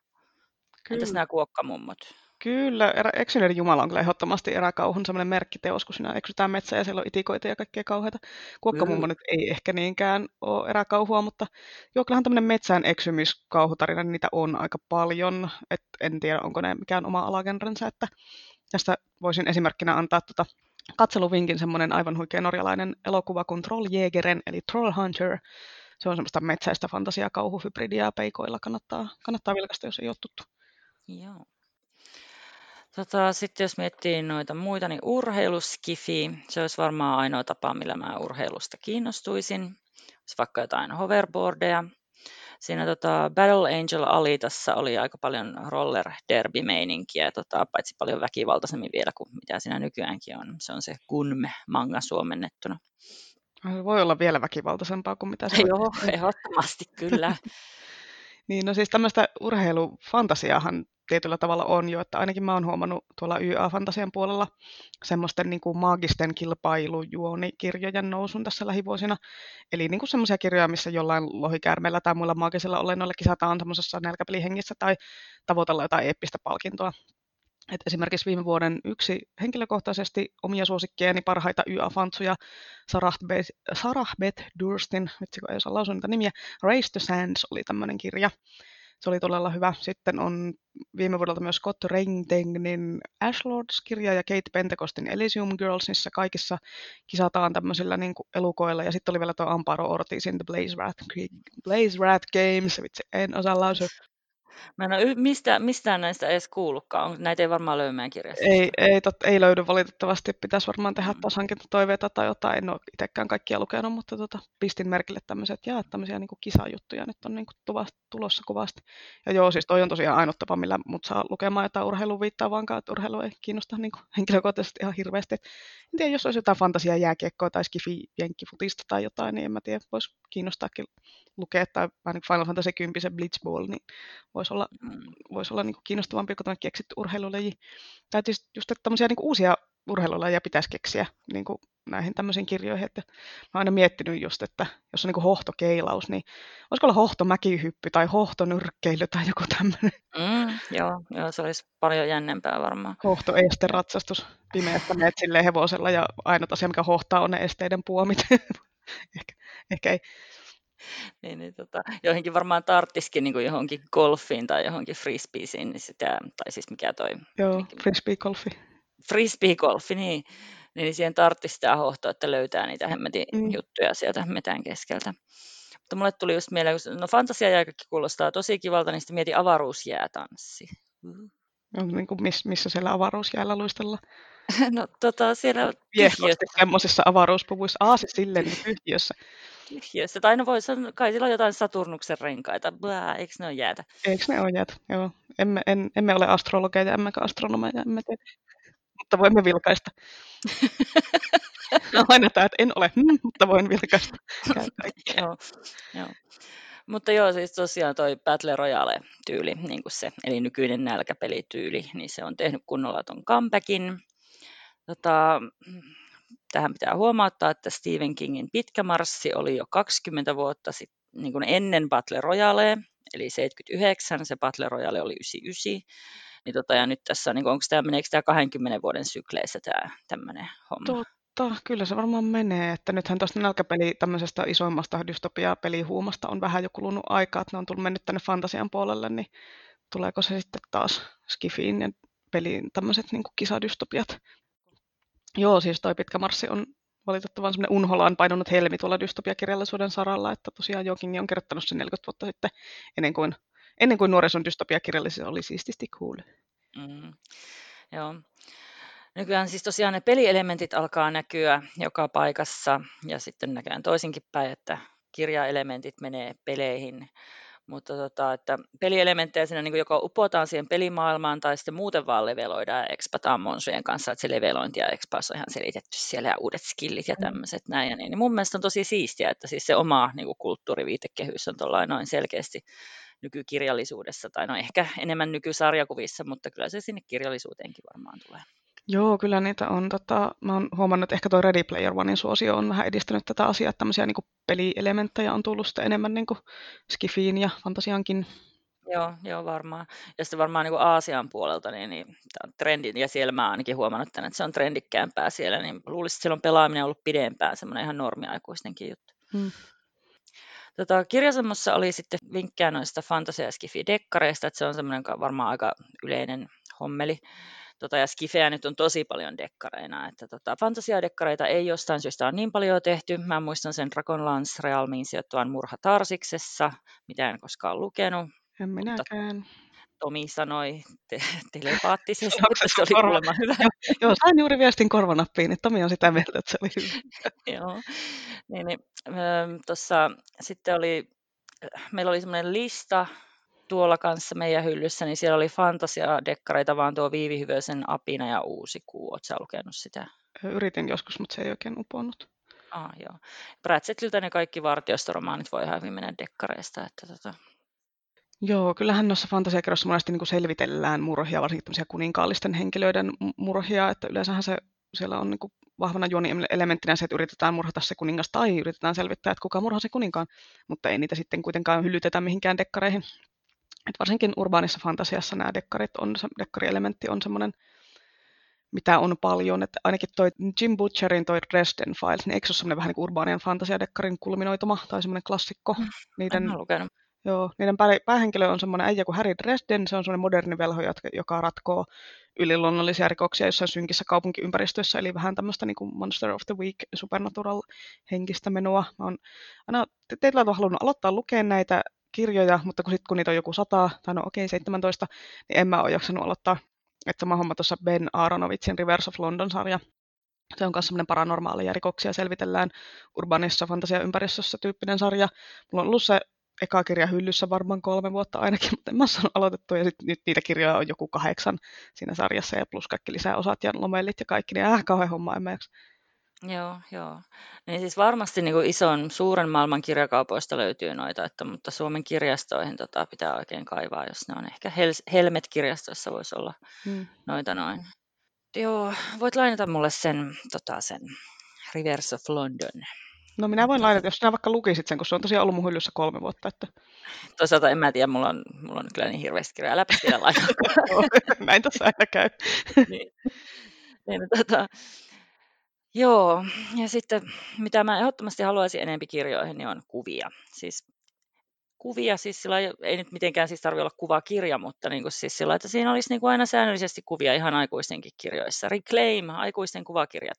S2: Entäs nämä kuokkamummot?
S1: Kyllä, erä, eksyneiden Jumala on kyllä ehdottomasti eräkauhun semmoinen merkkiteos, kun siinä eksytään metsää ja siellä on itikoita ja kaikkea kauheita. Kuokkamummo nyt ei ehkä niinkään ole eräkauhua, mutta joo, kyllähän tämmöinen metsään eksymiskauhutarina, niin niitä on aika paljon. Et en tiedä, onko ne mikään oma alagenrensä, että tästä voisin esimerkkinä antaa tuota katseluvinkin semmoinen aivan huikea norjalainen elokuva kuin Trolljägeren, eli Troll Hunter. Se on semmoista metsäistä fantasiakauhuhybridiaa peikoilla. Kannattaa, kannattaa vilkasta, jos ei ole tuttu.
S2: Joo. Tota, sitten jos miettii noita muita, niin urheiluskifi, se olisi varmaan ainoa tapa, millä mä urheilusta kiinnostuisin. Olisi vaikka jotain hoverboardeja. Siinä tota, Battle Angel Alitassa oli aika paljon roller derby meininkiä, tota, paitsi paljon väkivaltaisemmin vielä kuin mitä siinä nykyäänkin on. Se on se Kunme manga suomennettuna.
S1: Voi olla vielä väkivaltaisempaa kuin mitä se
S2: on. Joo, ehdottomasti kyllä.
S1: niin, no siis tämmöistä urheilufantasiahan tietyllä tavalla on jo, että ainakin mä oon huomannut tuolla YA-fantasian puolella semmoisten niin kuin maagisten kilpailujuonikirjojen nousun tässä lähivuosina. Eli niin kuin semmoisia kirjoja, missä jollain lohikäärmeellä tai muilla maagisilla olennoilla kisataan semmoisessa nälkäpelihengissä tai tavoitella jotain eeppistä palkintoa. Et esimerkiksi viime vuoden yksi henkilökohtaisesti omia suosikkeeni parhaita YA-fantsuja, Sarah Beth, Sarah Beth Durstin, vitsikö ei osaa lausua niitä nimiä, Race the Sands oli tämmöinen kirja. Se oli todella hyvä. Sitten on viime vuodelta myös Scott Reintengnin Ashlords-kirja ja Kate Pentecostin Elysium Girls, niissä kaikissa kisataan tämmöisillä niin kuin elukoilla. Ja sitten oli vielä tuo Amparo Ortizin The Blaze Rat, Blaze Rat Games, vitsi, en osaa lausua
S2: Mä en ole mistä, mistään näistä edes kuullutkaan. Näitä ei varmaan löydy meidän kirjasta.
S1: Ei, ei, tot, ei löydy valitettavasti. Pitäisi varmaan tehdä mm. taas hankintatoiveita tai jotain. En ole itsekään kaikkia lukenut, mutta tota, pistin merkille tämmöiset ja tämmöisiä niin kisajuttuja nyt on niin kuin tulossa kovasti. Ja joo, siis toi on tosiaan ainut tapa, millä mut saa lukemaan jotain urheiluun vaankaan, että urheilu ei kiinnosta niin kuin henkilökohtaisesti ihan hirveästi. En tiedä, jos olisi jotain fantasia jääkiekkoa tai skifi jenkkifutista tai jotain, niin en mä tiedä, voisi kiinnostaakin lukea, tai Final Fantasy 10 se Blitzball, niin voisi olla, mm. voisi olla niin kuin kiinnostavampi kuin tämä keksitty urheilulaji. Tai just, just että tämmöisiä niin kuin uusia urheilulajeja pitäisi keksiä niin kuin näihin tämmöisiin kirjoihin. Että mä oon aina miettinyt just, että jos on niin kuin hohtokeilaus, niin olisiko olla hohtomäkihyppy tai hohtonyrkkeily tai joku tämmöinen.
S2: Mm, joo, joo, se olisi paljon jännempää varmaan.
S1: Hohtoesteratsastus. Pimeästä menet silleen hevosella ja ainut asia, mikä hohtaa, on ne esteiden puomit. ehkä, ehkä ei
S2: niin, niin tota, joihinkin varmaan tarttisikin niin kuin johonkin golfiin tai johonkin frisbeesiin, niin sitä, tai siis mikä toi...
S1: Joo, frisbee-golfi.
S2: Frisbee-golfi, niin. Niin siihen tarttisi sitä hohtoa, että löytää niitä hemmetin mm. juttuja sieltä metän keskeltä. Mutta mulle tuli just mieleen, no fantasiajääkökki kuulostaa tosi kivalta, niin sitten mieti avaruusjäätanssi.
S1: Mm. No, niin kuin miss, missä siellä avaruusjäällä luistella?
S2: No tota, siellä
S1: tyhjiössä. semmoisissa avaruuspuvuissa. Aa, siis silleen niin tyhjiössä.
S2: Tyhjiössä. Tai no voi sanoa, kai sillä on jotain Saturnuksen renkaita. Blää, eikö ne ole jäätä?
S1: Eikö ne ole jäätä, joo. Emme, en, emme ole astrologeja, emmekä astronomeja, emme tiedä. Mutta voimme vilkaista. no aina tämä, että en ole, hmm, mutta voin vilkaista.
S2: joo, joo. Mutta joo, siis tosiaan toi Battle Royale-tyyli, niin kuin se, eli nykyinen nälkäpelityyli, niin se on tehnyt kunnolla ton comebackin. Tota, tähän pitää huomauttaa, että Stephen Kingin Pitkä marssi oli jo 20 vuotta sitten niin kuin ennen Battle Royale, eli 79, se Battle Royale oli 99. Niin tota, ja nyt tässä, niin onko tämä, meneekö tämä 20 vuoden sykleissä tämä tämmöinen homma?
S1: Totta, kyllä se varmaan menee. Että nythän tuosta nälkäpeli tämmöisestä isoimmasta dystopia-pelihuumasta on vähän jo kulunut aikaa, että ne on tullut mennyt tänne fantasian puolelle, niin tuleeko se sitten taas Skifiin ja peliin tämmöiset niin kisadystopiat Joo, siis toi pitkä marssi on valitettavan semmoinen unholaan painunut helmi tuolla dystopiakirjallisuuden saralla, että tosiaan Joking on kirjoittanut sen 40 vuotta sitten, ennen kuin, ennen kuin nuorison dystopiakirjallisuus oli siististi cool. Mm,
S2: joo. Nykyään siis tosiaan ne pelielementit alkaa näkyä joka paikassa ja sitten näköjään toisinkin päin, että kirjaelementit menee peleihin mutta tota, että pelielementtejä siinä niin joko upotaan siihen pelimaailmaan tai sitten muuten vaan leveloidaan ja expataan monsujen kanssa, että se levelointi ja expaus on ihan selitetty siellä ja uudet skillit ja mm. tämmöiset näin. Ja niin. niin mun mielestä on tosi siistiä, että siis se oma niin kuin kulttuuriviitekehys on noin selkeästi nykykirjallisuudessa, tai no ehkä enemmän nykysarjakuvissa, mutta kyllä se sinne kirjallisuuteenkin varmaan tulee.
S1: Joo, kyllä niitä on. Tota, mä oon huomannut, että ehkä tuo Ready Player Onein suosio on vähän edistänyt tätä asiaa, että tämmöisiä niin pelielementtejä on tullut sitten enemmän niin Skifiin ja Fantasiankin.
S2: Joo, joo varmaan. Ja sitten varmaan niin Aasian puolelta, niin, niin tämä on trendi, ja siellä mä ainakin huomannut tämän, että se on trendikkäämpää siellä, niin luulisin, että pelaaminen on ollut pidempään semmoinen ihan normiaikuistenkin juttu. Hmm. Tota, kirjasemmossa oli sitten vinkkejä noista fantasia- ja skifi-dekkareista, että se on semmoinen varmaan aika yleinen hommeli. Tota, ja skifejä nyt on tosi paljon dekkareina. Että tota, fantasiadekkareita ei jostain syystä ole niin paljon tehty. Mä muistan sen Dragonlance Realmiin sijoittuvan Murha Tarsiksessa, mitä en koskaan lukenut.
S1: En minäkään.
S2: Tomi sanoi te- telepaattisesti, että se oli korva... kuulemma hyvä.
S1: Joo, sain juuri viestin korvanappiin, että Tomi on sitä mieltä, että se oli hyvä.
S2: Joo, niin, niin, tuossa sitten oli, meillä oli semmoinen lista tuolla kanssa meidän hyllyssä, niin siellä oli fantasia-dekkareita, vaan tuo Viivi Hyvösen Apina ja Uusi kuu. Oletko lukenut sitä?
S1: Yritin joskus, mutta se ei oikein uponnut.
S2: Ah, joo. Pratchettiltä ne kaikki vartiostoromaanit voi ihan hyvin mennä dekkareista. Että tota...
S1: Joo, kyllähän noissa fantasiakirjoissa monesti niin kuin selvitellään murhia, varsinkin kuninkaallisten henkilöiden murhia, että yleensähän se siellä on niin kuin vahvana juoni-elementtinä se, että yritetään murhata se kuningas tai yritetään selvittää, että kuka murhaa se kuninkaan, mutta ei niitä sitten kuitenkaan hyllytetä mihinkään dekkareihin. Et varsinkin urbaanissa fantasiassa nämä dekkarit on, se dekkarielementti on semmoinen, mitä on paljon. Että ainakin toi Jim Butcherin toi Dresden Files, niin eikö se ole semmoinen vähän niin kuin urbaanian fantasiadekkarin kulminoituma tai semmoinen klassikko?
S2: Mm, niiden, en.
S1: Joo, niiden päähenkilö on semmoinen äijä kuin Harry Dresden, se on semmoinen moderni velho, joka ratkoo yliluonnollisia rikoksia jossain synkissä kaupunkiympäristöissä, eli vähän tämmöistä niin kuin Monster of the Week, supernatural henkistä menoa. Mä oon aina teillä on halunnut aloittaa lukea näitä kirjoja, mutta kun, sit, kun niitä on joku sata, tai no okei, okay, 17, niin en mä ole jaksanut aloittaa. Että sama homma tuossa Ben Aronovitsin Rivers of London-sarja. Se on myös semmoinen paranormaaleja rikoksia selvitellään urbanissa fantasiaympäristössä tyyppinen sarja. Mulla on ollut se eka kirja hyllyssä varmaan kolme vuotta ainakin, mutta en mä saanut aloitettua. Ja sit, nyt niitä kirjoja on joku kahdeksan siinä sarjassa ja plus kaikki lisäosat ja lomellit ja kaikki, niin äh, kauhean homma, en mä jaksa.
S2: Joo, joo. Niin siis varmasti niin kuin ison, suuren maailman kirjakaupoista löytyy noita, että, mutta Suomen kirjastoihin tota, pitää oikein kaivaa, jos ne on. Ehkä Hel- Helmet-kirjastossa voisi olla hmm. noita noin. Joo, voit lainata mulle sen, tota, sen Rivers of London.
S1: No minä voin lainata, jos sinä vaikka lukisit sen, kun se on tosiaan ollut mun hyllyssä kolme vuotta. Että...
S2: Toisaalta en mä tiedä, mulla on, mulla on kyllä niin hirveästi kirjaa. Läpä vielä lainata.
S1: Näin tässä aina käy.
S2: niin. niin, tota, Joo, ja sitten mitä mä ehdottomasti haluaisin enempi kirjoihin, niin on kuvia. Siis kuvia, siis sillä ei nyt mitenkään siis tarvitse olla kuvakirja, mutta niin kuin siis sillä, että siinä olisi niin kuin aina säännöllisesti kuvia ihan aikuistenkin kirjoissa. Reclaim, aikuisten kuvakirjat.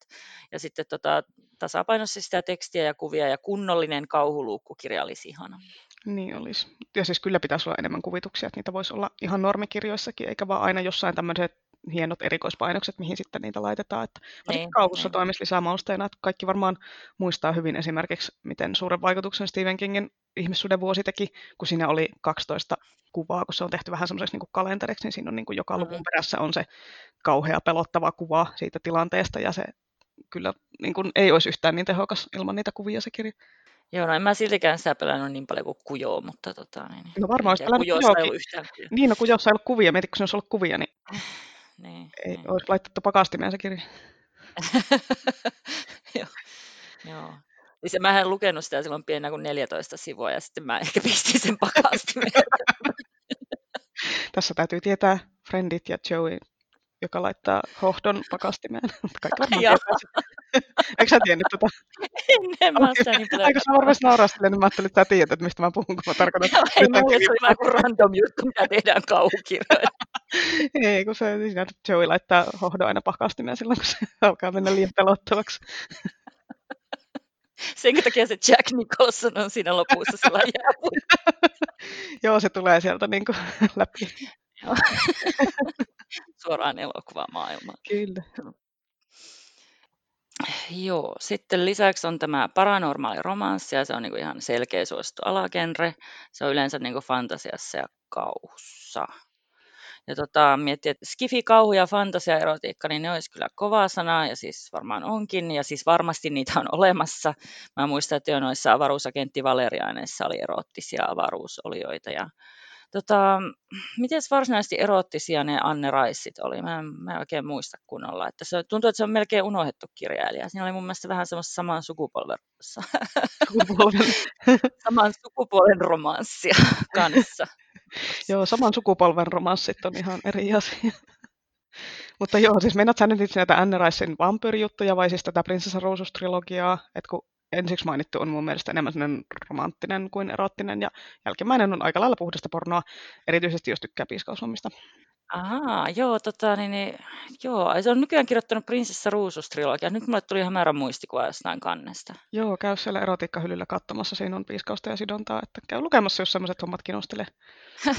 S2: Ja sitten tota, tasapainossa sitä tekstiä ja kuvia ja kunnollinen kauhuluukkukirja olisi ihana.
S1: Niin olisi. Ja siis kyllä pitäisi olla enemmän kuvituksia, että niitä voisi olla ihan normikirjoissakin, eikä vaan aina jossain tämmöiset hienot erikoispainokset, mihin sitten niitä laitetaan. Että niin, kauhussa niin. toimisi lisää mausteena, että kaikki varmaan muistaa hyvin esimerkiksi, miten suuren vaikutuksen Stephen Kingin ihmissuuden vuosi teki, kun siinä oli 12 kuvaa, kun se on tehty vähän semmoiseksi niin kalenteriksi, niin siinä on niin kuin joka luvun mm-hmm. perässä on se kauhea pelottava kuva siitä tilanteesta, ja se kyllä niin kuin ei olisi yhtään niin tehokas ilman niitä kuvia se kirja.
S2: Joo, no en mä siltikään sitä pelannut niin paljon kuin Kujoo, mutta tota, niin,
S1: No varmaan olisi pelannut Kujookin. Niin, no Kujossa ei ollut kuvia, mieti kun se olisi ollut kuvia, niin niin, Ei niin. olisi laitettu pakastimeen se kirja.
S2: Joo. Joo. Niin mä en lukenut sitä silloin pienenä kuin 14 sivua ja sitten mä ehkä pistin sen pakastimeen.
S1: Tässä täytyy tietää Friendit ja Joey, joka laittaa hohdon pakastimeen. Kaikki varmaan Eikö sä tiennyt tota?
S2: En, mä sitä niin paljon.
S1: Aika sä varmasti niin mä ajattelin, että sä tiedät, että mistä mä puhun, kun mä tarkoitan.
S2: Joo, ei mulle se oli vähän kuin random juttu, mitä tehdään kauhukirjoilla.
S1: ei, kun se siinä, Joey laittaa hohdon aina pakastimeen silloin, kun se alkaa mennä liian pelottavaksi.
S2: Sen takia se Jack Nicholson on siinä lopussa sillä
S1: Joo, se tulee sieltä niin kuin läpi.
S2: Suoraan elokuvamaailmaan.
S1: Kyllä.
S2: Joo, sitten lisäksi on tämä paranormaali romanssi, ja se on niin kuin ihan selkeä suosittu alagenre. Se on yleensä niin kuin fantasiassa ja kauhussa. Ja tota, miettii, että skifi, kauhu ja fantasia erotiikka, niin ne olisi kyllä kova sana, ja siis varmaan onkin, ja siis varmasti niitä on olemassa. Mä muistan, että jo noissa avaruusagentti oli erottisia avaruusolioita, ja Tota, miten varsinaisesti erottisia ne Anne Raissit oli? Mä en, mä en oikein muista kunnolla. Että se tuntuu, että se on melkein unohdettu kirjailija. Siinä oli mun mielestä vähän semmoista saman sukupolven,
S1: Sukupolven.
S2: saman sukupolven romanssia kanssa.
S1: Joo, saman sukupolven romanssit on ihan eri asia. Mutta joo, siis meinaat sä nyt itse näitä Anne Ricein vampyyrijuttuja vai siis tätä Prinsessa Ruusus-trilogiaa, että kun ensiksi mainittu on mun mielestä enemmän sellainen romanttinen kuin erottinen, ja jälkimmäinen on aika lailla puhdasta pornoa, erityisesti jos tykkää piiskaushommista.
S2: Ahaa, joo, tota, niin, niin, joo, se on nykyään kirjoittanut Prinsessa Ruusus-trilogia. Nyt mulle tuli hämärä muistikuva jostain kannesta.
S1: Joo, käy siellä erotiikkahyllyllä katsomassa, siinä on piiskausta ja sidontaa, että käy lukemassa, jos sellaiset hommat kiinnostelee.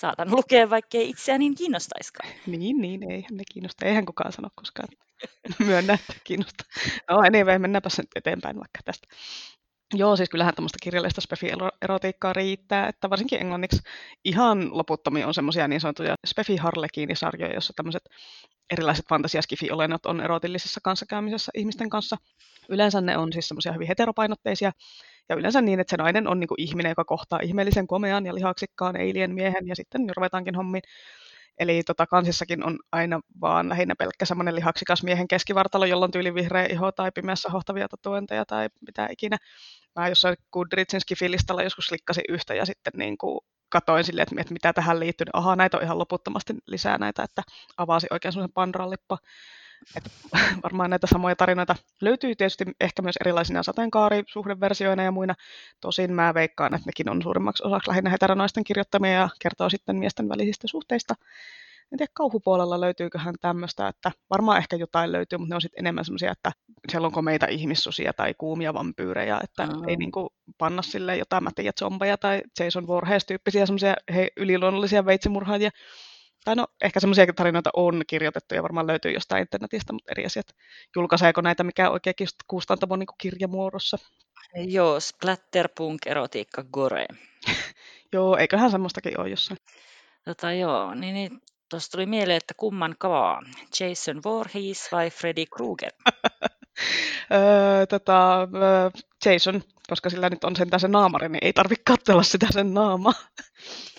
S2: Saatan lukea, vaikkei itseäni niin kiinnostaisikaan.
S1: Niin, niin, ei ne kiinnosta. Eihän kukaan sano koskaan. Myönnä, että kiinnostaa. No anyway, mennäänpä sen eteenpäin vaikka tästä. Joo, siis kyllähän tämmöistä kirjallista spefi-erotiikkaa riittää, että varsinkin englanniksi ihan loputtomiin on semmoisia niin sanottuja spefi sarjoja joissa tämmöiset erilaiset fantasiaskifi-olennot on erotillisessa kanssakäymisessä ihmisten kanssa. Yleensä ne on siis semmoisia hyvin heteropainotteisia, ja yleensä niin, että se nainen on niin kuin ihminen, joka kohtaa ihmeellisen komean ja lihaksikkaan eilien miehen, ja sitten ruvetaankin hommiin. Eli tota, kansissakin on aina vaan lähinnä pelkkä semmoinen lihaksikas miehen keskivartalo, jolla on tyyli vihreä iho tai pimeässä hohtavia tatuointeja tai mitä ikinä. Mä jossain Goodreadsin skifilistalla joskus likkasin yhtä ja sitten niin kuin katoin silleen, että, että mitä tähän liittyy. Niin ahaa, näitä on ihan loputtomasti lisää näitä, että avasi oikein semmoisen pandralippa. Että varmaan näitä samoja tarinoita löytyy tietysti ehkä myös erilaisina sateenkaarisuhdeversioina ja muina. Tosin mä veikkaan, että nekin on suurimmaksi osaksi lähinnä heteronaisten kirjoittamia ja kertoo sitten miesten välisistä suhteista. En tiedä, kauhupuolella löytyyköhän tämmöistä, että varmaan ehkä jotain löytyy, mutta ne on sitten enemmän semmoisia, että siellä on komeita ihmissusia tai kuumia vampyyrejä, että mm. ei niin kuin panna sille jotain, mä tiedän, zombeja tai Jason Voorhees-tyyppisiä semmoisia yliluonnollisia veitsimurhaajia, tai no ehkä semmoisia tarinoita on kirjoitettu ja varmaan löytyy jostain internetistä, mutta eri asiat. Julkaiseeko näitä mikä oikein kustantamo niin kirjamuodossa?
S2: Joo, splatterpunk, erotiikka, gore.
S1: joo, eiköhän semmoistakin ole jossain.
S2: Tota joo, niin, niin tuossa tuli mieleen, että kumman kavaa, Jason Voorhees vai Freddy Krueger?
S1: öö, tota, Jason, koska sillä nyt on sentään se naamari, niin ei tarvitse katsella sitä sen naamaa.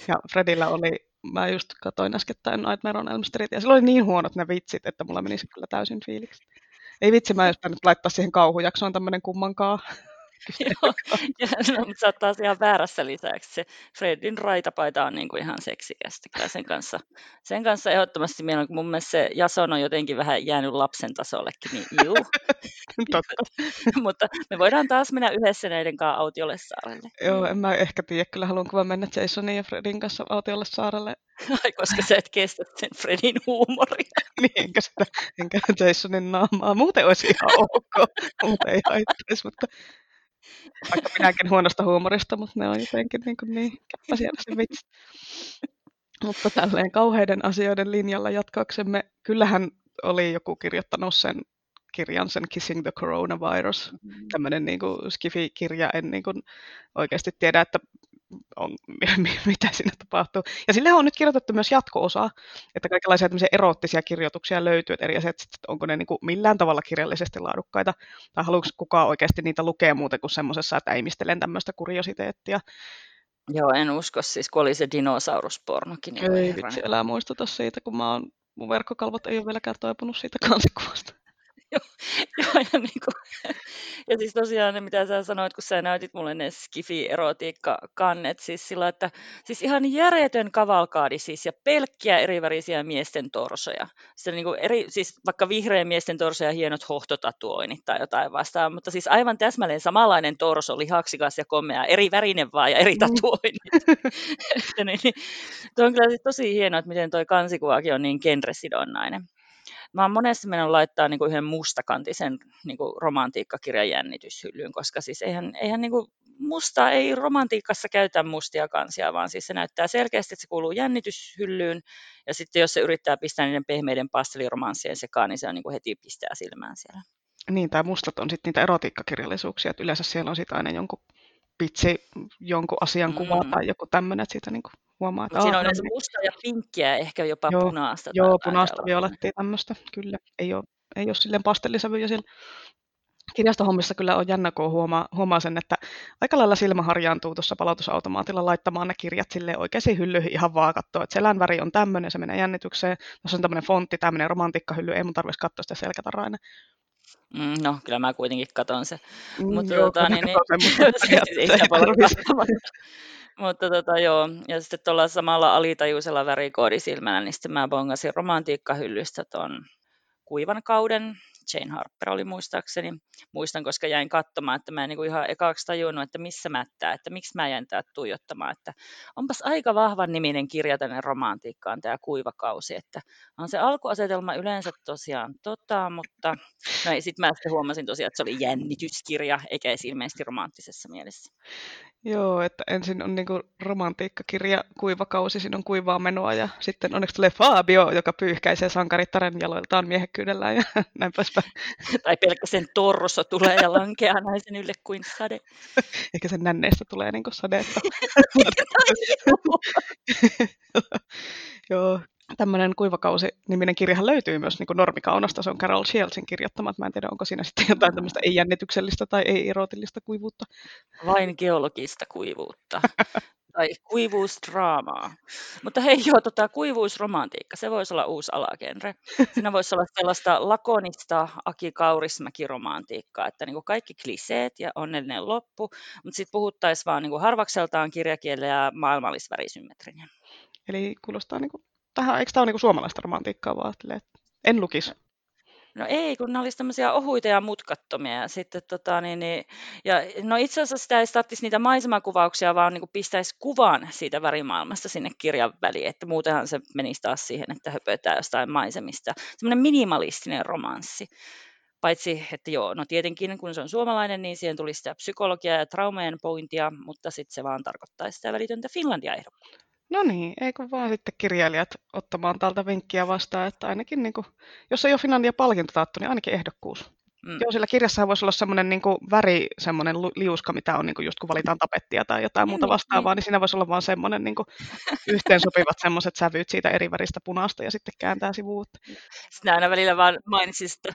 S1: Ja Fredillä oli mä just katsoin äskettäin Nightmare on Elm Street, ja sillä oli niin huonot ne vitsit, että mulla menisi kyllä täysin fiiliksi. Ei vitsi, mä nyt laittaa siihen kauhujaksoon tämmöinen kummankaan
S2: Joo, ja no, mutta sä oot taas ihan väärässä lisäksi. Se Fredin raitapaita on niin kuin ihan seksikästä. Kyllä sen kanssa, sen kanssa ehdottomasti meillä on, mun mielestä se Jason on jotenkin vähän jäänyt lapsen tasollekin, niin juu. Mutta me voidaan taas mennä yhdessä näiden kanssa autiolle saarelle.
S1: Joo, en mä ehkä tiedä. Kyllä haluanko mä mennä Jasonin ja Fredin kanssa autiolle saarelle.
S2: Ai, koska sä et kestä sen Fredin huumoria.
S1: niin, enkä, sitä, enkä Jasonin naamaa. Muuten olisi ihan ok. Muuten ei haittaisi, mutta vaikka minäkin huonosta huumorista, mutta ne on jotenkin niin, kuin niin käppäsiä se vitsi. Mutta tälleen kauheiden asioiden linjalla jatkaaksemme, kyllähän oli joku kirjoittanut sen kirjan, sen Kissing the Coronavirus, mm-hmm. tämmöinen niin skifi-kirja, en niin kuin oikeasti tiedä, että on, mitä siinä tapahtuu. Ja sille on nyt kirjoitettu myös jatko-osa, että kaikenlaisia eroottisia kirjoituksia löytyy, että eri asiat, että onko ne niin kuin millään tavalla kirjallisesti laadukkaita, tai haluatko kukaan oikeasti niitä lukea muuten kuin semmoisessa, että äimistelen tämmöistä kuriositeettia.
S2: Joo, en usko siis, kun oli se dinosauruspornokin.
S1: Niin ei vitsi, älä muistuta siitä, kun mä oon, mun verkkokalvot ei ole vieläkään toipunut siitä kansikuvasta.
S2: Joo, joo ja, niin kuin, ja siis tosiaan ne, mitä sä sanoit, kun sä näytit mulle ne skifi-erotiikka-kannet, siis sillä, että siis ihan järjetön kavalkaadi siis, ja pelkkiä erivärisiä miesten torsoja. Siis, niin kuin eri, siis vaikka vihreän miesten torsoja hienot hohtotatuoinnit tai jotain vastaan, mutta siis aivan täsmälleen samanlainen torso, lihaksikas ja komea, eri värinen vaan ja eri mm. tatuoinnit. että niin, niin, tuo on kyllä siis tosi hienoa, että miten toi kansikuvakin on niin genresidonnainen. Mä oon monesti mennyt laittaa niin kuin yhden mustakantisen niin kuin romantiikkakirjan jännityshyllyyn, koska siis eihän, eihän niin kuin musta ei romantiikassa käytä mustia kansia, vaan siis se näyttää selkeästi, että se kuuluu jännityshyllyyn, ja sitten jos se yrittää pistää niiden pehmeiden pasteliromanssien sekaan, niin se on niin kuin heti pistää silmään siellä.
S1: Niin, tai mustat on sitten niitä erotiikkakirjallisuuksia, että yleensä siellä on sitten aina jonkun pitsi, jonkun asian kuva mm. tai joku tämmöinen, että siitä niin kuin huomaa,
S2: että siinä on no, niin. musta ja pinkkiä, ehkä jopa joo, punaista.
S1: Joo, punaista violettia tämmöistä, kyllä. Ei ole, ei ole silleen pastellisävyjä siellä. kirjastohommissa kyllä on jännä, kun huomaa, huomaa sen, että aika lailla silmä harjaantuu tuossa palautusautomaatilla laittamaan ne kirjat sille oikeisiin hyllyihin ihan vaan katsoa, että selän väri on tämmöinen, se menee jännitykseen, tuossa on tämmöinen fontti, tämmöinen romantiikkahylly, ei mun tarvitsisi katsoa sitä selkätaraa
S2: Mm, no, kyllä mä kuitenkin katon se.
S1: Mm,
S2: mutta
S1: joo,
S2: tota, niin, niin, sitä mutta tota, joo, ja sitten tuolla samalla alitajuisella värikoodisilmällä, niin sitten mä bongasin romantiikkahyllystä ton kuivan kauden Jane Harper oli muistaakseni. Muistan, koska jäin katsomaan, että mä en niin ihan ekaksi tajunnut, että missä mättää, että miksi mä jäin täältä tuijottamaan. Että onpas aika vahvan niminen kirja tänne romantiikkaan tämä kuivakausi, että on se alkuasetelma yleensä tosiaan tota, mutta no sitten mä sitten huomasin tosiaan, että se oli jännityskirja, eikä ilmeisesti romanttisessa mielessä.
S1: Joo, että ensin on niinku romantiikkakirja Kuivakausi, siinä on kuivaa menoa ja sitten onneksi tulee Fabio, joka pyyhkäisee sankarittaren jaloiltaan miehekkyydellään ja näin poispäin.
S2: tai pelkästään torso tulee ja lankeaa naisen ylle kuin sade.
S1: Ehkä sen nänneistä tulee niinku sadetta. Joo, tämmöinen kuivakausi-niminen kirjahan löytyy myös niin normikaunasta. Se on Carol Shieldsin kirjoittama. Mä en tiedä, onko siinä sitten jotain tämmöistä ei-jännityksellistä tai ei-erotillista kuivuutta.
S2: Vain geologista kuivuutta. tai kuivuusdraamaa. Mutta hei joo, tota, kuivuusromantiikka, se voisi olla uusi alagenre. Siinä voisi olla sellaista lakonista Aki Kaurismäki-romantiikkaa, että niin kuin kaikki kliseet ja onnellinen loppu, mutta sitten puhuttaisiin vaan niin kuin harvakseltaan kirjakielellä ja maailmallisvärisymmetrinen.
S1: Eli kuulostaa niin kuin tähän, eikö tämä ole niin suomalaista romantiikkaa vaan, että en lukisi?
S2: No ei, kun ne olisi tämmöisiä ohuita ja mutkattomia. Ja, sitten, tota, niin, niin, ja no itse asiassa sitä ei starttisi niitä maisemakuvauksia, vaan niin pistäisi kuvan siitä värimaailmasta sinne kirjan väliin. Että muutenhan se menisi taas siihen, että höpötää jostain maisemista. Semmoinen minimalistinen romanssi. Paitsi, että joo, no tietenkin kun se on suomalainen, niin siihen tuli sitä psykologiaa ja traumojen pointia, mutta sitten se vaan tarkoittaa sitä välitöntä Finlandia ehdokkuutta.
S1: No niin, eikö vaan sitten kirjailijat ottamaan tältä vinkkiä vastaan, että ainakin niin kuin, jos ei ole Finlandia palkinto taattu, niin ainakin ehdokkuus. Mm. Joo, sillä kirjassa voisi olla semmoinen niin kuin väri, semmoinen liuska, mitä on niin kuin just kun valitaan tapettia tai jotain muuta niin, vastaavaa, niin, niin siinä voisi olla vaan semmoinen niin yhteensopivat semmoiset sävyt siitä eri väristä punaista ja sitten kääntää sivuutta.
S2: Sitten aina välillä vaan mainitsin, että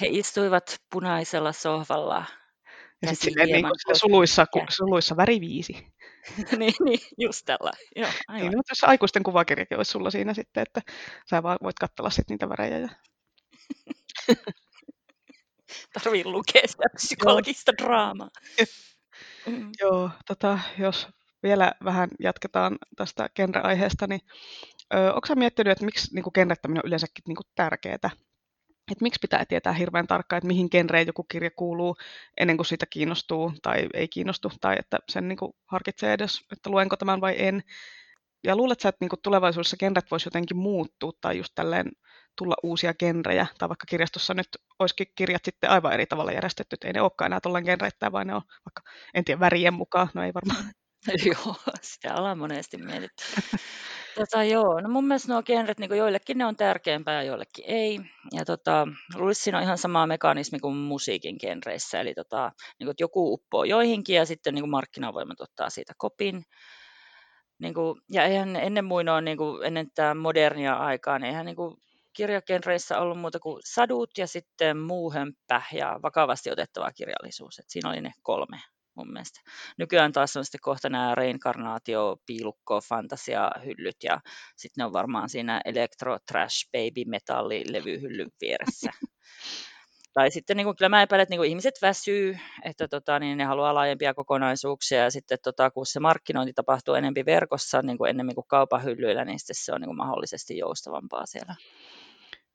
S2: he istuivat punaisella sohvalla
S1: ja sitten niin kuin suluissa, suluissa väri viisi.
S2: niin, niin, just tällä. Joo,
S1: aivan. Niin, jos aikuisten kuvakirjakin olisi sulla siinä sitten, että sä vaan voit katsella sitten niitä värejä. Ja...
S2: Tarvii lukea sitä psykologista draamaa.
S1: mm. Joo, tota, jos vielä vähän jatketaan tästä genre-aiheesta, niin onko miettinyt, että miksi niin genrettäminen on yleensäkin niin tärkeää? Että miksi pitää tietää hirveän tarkkaan, että mihin genreen joku kirja kuuluu ennen kuin siitä kiinnostuu tai ei kiinnostu, tai että sen niin kuin harkitsee edes, että luenko tämän vai en. Ja luulet sä, että niin kuin tulevaisuudessa genret voisi jotenkin muuttua tai just tälleen tulla uusia genrejä, tai vaikka kirjastossa nyt olisikin kirjat sitten aivan eri tavalla järjestetty, että ei ne olekaan enää tuollainen genreittäin, vaan ne on vaikka, en tiedä, värien mukaan, no ei varmaan.
S2: Joo, sitä ollaan monesti mietitty. Tota, joo, no mun mielestä nuo genret, niin joillekin ne on tärkeämpää ja joillekin ei. Ja tota, luulisin, siinä on ihan sama mekanismi kuin musiikin genreissä, eli tota, niin kuin, joku uppoo joihinkin ja sitten niin kuin markkinavoimat ottaa siitä kopin. Niin kuin, ja eihän ennen muinoin, niin kuin, ennen tämä modernia aikaa, niin eihän niin kuin, kirjagenreissä ollut muuta kuin sadut ja sitten muuhempä ja vakavasti otettava kirjallisuus. Et siinä oli ne kolme mun mielestä. Nykyään taas on sitten kohta nämä reinkarnaatio, piilukko, fantasiahyllyt ja sitten ne on varmaan siinä elektro, trash, baby, metalli, levyhyllyn vieressä. tai sitten niin kuin, kyllä mä epäilen, että niin kuin ihmiset väsyy, että tota, niin ne haluaa laajempia kokonaisuuksia ja sitten tota, kun se markkinointi tapahtuu enemmän verkossa niin kuin enemmän kuin kaupan hyllyillä, niin sitten se on niin kuin mahdollisesti joustavampaa siellä.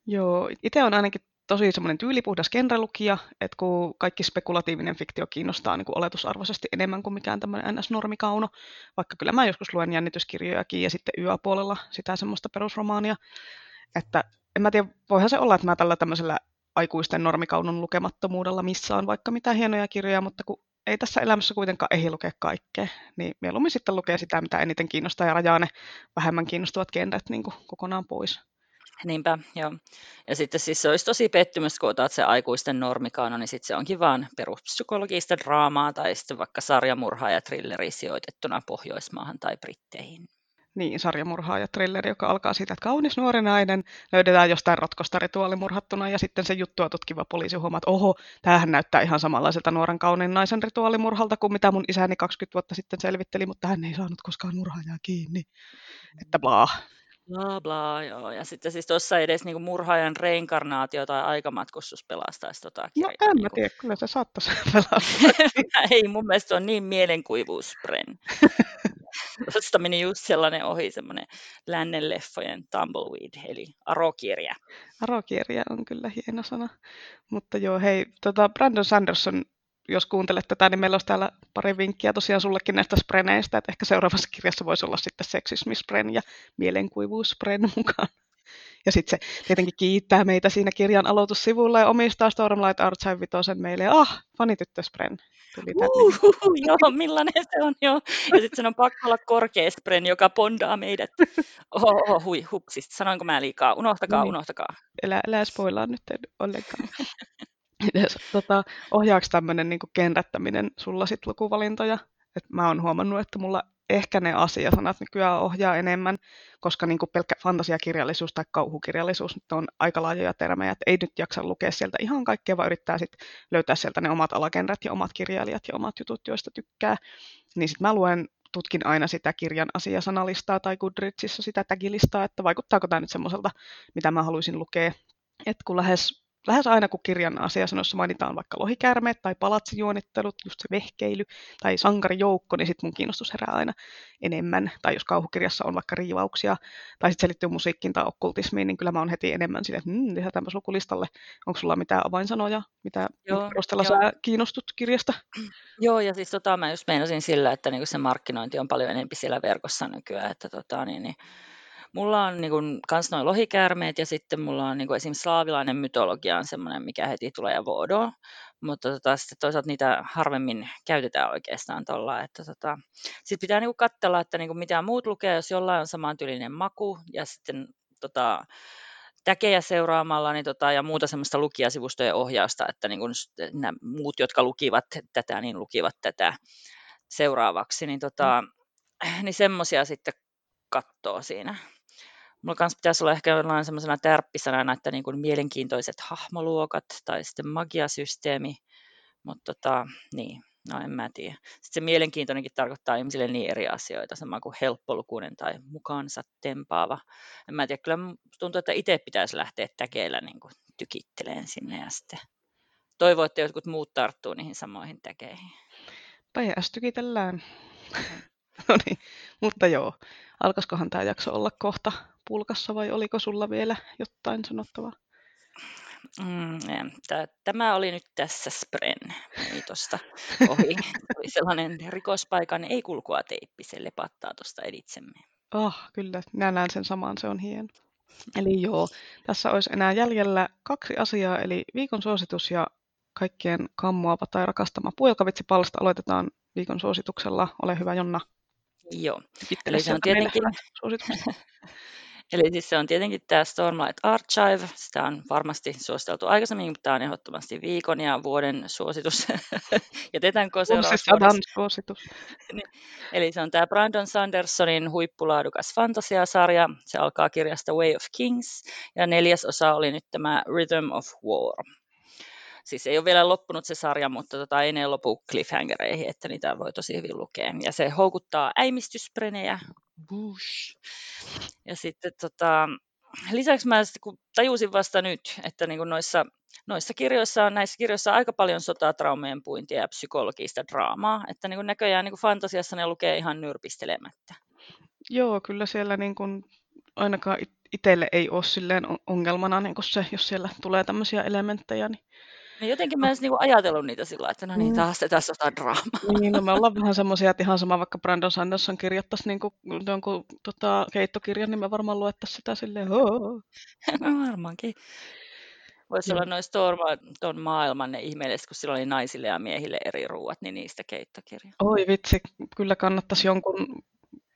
S1: Joo, itse on ainakin tosi semmoinen tyylipuhdas genrelukija, että kun kaikki spekulatiivinen fiktio kiinnostaa niin kuin oletusarvoisesti enemmän kuin mikään tämmöinen NS-normikauno, vaikka kyllä mä joskus luen jännityskirjojakin ja sitten yöpuolella sitä semmoista perusromaania, että en mä tiedä, voihan se olla, että mä tällä tämmöisellä aikuisten normikaunon lukemattomuudella missään vaikka mitä hienoja kirjoja, mutta kun ei tässä elämässä kuitenkaan ehdi lukea kaikkea, niin mieluummin sitten lukee sitä, mitä eniten kiinnostaa ja rajaa ne vähemmän kiinnostuvat genret niin kokonaan pois.
S2: Niinpä, joo. Ja sitten siis se olisi tosi pettymys, kun otat se aikuisten normikaano, niin sitten se onkin vaan peruspsykologista draamaa tai sitten vaikka sarjamurhaa ja trilleri sijoitettuna Pohjoismaahan tai Britteihin.
S1: Niin, sarjamurhaaja trilleri, joka alkaa siitä, että kaunis nuori nainen löydetään jostain rotkosta rituaalimurhattuna ja sitten se juttua tutkiva poliisi huomaa, että oho, tämähän näyttää ihan samanlaiselta nuoren kauniin naisen rituaalimurhalta kuin mitä mun isäni 20 vuotta sitten selvitteli, mutta hän ei saanut koskaan murhaajaa kiinni. Että bla.
S2: Bla bla, joo. Ja sitten siis tuossa edes niinku murhaajan reinkarnaatio tai aikamatkustus pelastaisi tota
S1: No
S2: kirjaa.
S1: en mä
S2: Niinku,
S1: tiedä, kyllä se saattaisi pelastaa.
S2: ei, mun mielestä se on niin mielenkuivuuspren. Tuosta meni just sellainen ohi, semmoinen lännen leffojen tumbleweed, eli arokirja.
S1: Arokirja on kyllä hieno sana. Mutta joo, hei, tota Brandon Sanderson, jos kuuntelet tätä, niin meillä olisi täällä pari vinkkiä tosiaan sullekin näistä spreneistä, että ehkä seuraavassa kirjassa voisi olla sitten seksismispren ja mielenkuivuuspren mukaan. Ja sitten se tietenkin kiittää meitä siinä kirjan aloitussivulla ja omistaa Stormlight Archive vitosen meille. Ah, fanityttöspren tuli.
S2: Uhuhu, joo, millainen se on, joo. Ja sitten sen on pakko olla korkea spren, joka pondaa meidät. Oho, oho hui, hupsis. Sanoinko mä liikaa? Unohtakaa,
S1: Niin.
S2: unohtakaa.
S1: Elä, älä spoilaa nyt ollenkaan. Mites, tota, ohjaako tämmöinen niin kenrättäminen sulla sit lukuvalintoja? Et mä oon huomannut, että mulla ehkä ne asiasanat nykyään ohjaa enemmän, koska niin pelkkä fantasiakirjallisuus tai kauhukirjallisuus nyt on aika laajoja termejä, että ei nyt jaksa lukea sieltä ihan kaikkea, vaan yrittää sit löytää sieltä ne omat alagenrät ja omat kirjailijat ja omat jutut, joista tykkää. Niin sitten mä luen tutkin aina sitä kirjan asiasanalistaa tai Goodreadsissa sitä tagilistaa, että vaikuttaako tämä nyt semmoiselta, mitä mä haluaisin lukea. Et kun lähes, lähes aina kun kirjan asiasanoissa mainitaan vaikka lohikäärmeet tai palatsijuonittelut, just se vehkeily tai sankarijoukko, niin sitten mun kiinnostus herää aina enemmän. Tai jos kauhukirjassa on vaikka riivauksia tai sitten se liittyy musiikkiin tai okkultismiin, niin kyllä mä oon heti enemmän silleen, että mm, lisätäänpäs lukulistalle. Onko sulla mitään avainsanoja, mitä
S2: Joo,
S1: perusteella sä kiinnostut kirjasta?
S2: Joo, ja siis tota, mä just meinasin sillä, että niinku se markkinointi on paljon enemmän siellä verkossa nykyään, että tota, niin, niin, mulla on niinku kans noin lohikäärmeet ja sitten mulla on niinku esimerkiksi slaavilainen mytologia on semmoinen, mikä heti tulee ja voodoo, mutta tota, sitten toisaalta niitä harvemmin käytetään oikeastaan tuolla, että tota, sitten pitää niinku katsella, että niinku mitä muut lukee, jos jollain on samantyylinen maku ja sitten tota, täkejä seuraamalla niin tota, ja muuta semmoista lukijasivustojen ohjausta, että niin kun nämä muut, jotka lukivat tätä, niin lukivat tätä seuraavaksi, niin, tota, niin semmoisia sitten katsoo siinä. Mulla kanssa pitäisi olla ehkä jollain semmoisena tärppisanana, että niin kuin mielenkiintoiset hahmoluokat tai sitten magiasysteemi, mutta tota, niin, no en mä tiedä. Sitten se mielenkiintoinenkin tarkoittaa ihmisille niin eri asioita, sama kuin helppolukuinen tai mukaansa tempaava. En mä tiedä, kyllä tuntuu, että itse pitäisi lähteä täkeillä niin kuin tykitteleen sinne ja sitten toivoo, että jotkut muut tarttuu niihin samoihin täkeihin.
S1: PS tykitellään. no niin, mutta joo. Alkaisikohan tämä jakso olla kohta pulkassa vai oliko sulla vielä jotain sanottavaa?
S2: Mm, Tämä oli nyt tässä Spren. Meni tuosta ohi. Oli sellainen rikospaikan ei-kulkua teippi, se lepattaa tuosta editsemme.
S1: Ah, kyllä, minä näen sen saman, se on hieno. Eli joo, tässä olisi enää jäljellä kaksi asiaa, eli viikon suositus ja kaikkien kammoava tai rakastama puolkavitsipalsta aloitetaan viikon suosituksella. Ole hyvä Jonna,
S2: Joo, eli se on tietenkin, eli siis se on tietenkin tämä Stormlight Archive. Sitä on varmasti suositeltu aikaisemmin, mutta tämä on ehdottomasti viikon ja vuoden suositus. Jätetäänkö seuraavaksi
S1: sadan suositus.
S2: Niin. Eli se on tämä Brandon Sandersonin huippulaadukas fantasiasarja. Se alkaa kirjasta Way of Kings ja neljäs osa oli nyt tämä Rhythm of War. Siis ei ole vielä loppunut se sarja, mutta tota, ei ne lopu cliffhangereihin, että niitä voi tosi hyvin lukea. Ja se houkuttaa äimistysprenejä. Bush. Ja sitten tota, lisäksi mä sitten, kun tajusin vasta nyt, että niin noissa, noissa kirjoissa on, näissä kirjoissa on aika paljon sotatraumeen puintia ja psykologista draamaa, että niin näköjään niin fantasiassa ne lukee ihan nyrpistelemättä.
S1: Joo, kyllä siellä niin kuin, ainakaan it- itselle ei ole silleen on- ongelmana niin se, jos siellä tulee tämmöisiä elementtejä. Niin,
S2: Niin jotenkin mä en edes niin kuin ajatellut niitä sillä että no niin,
S1: Mm.
S2: taas tätä sotadraamaa.
S1: niin, no me ollaan vähän semmoisia, että ihan sama vaikka Brandon Sanderson kirjoittaisi niin kuin, jonkun tota, keittokirjan, niin me varmaan luettaisiin sitä silleen, "Hoo."
S2: No varmaankin. Voisi
S1: Joo.
S2: olla noin Storma, ton maailman ne ihmeelliset, kun sillä oli naisille ja miehille eri ruuat, niin niistä keittokirja.
S1: Oi vitsi, kyllä kannattaisi jonkun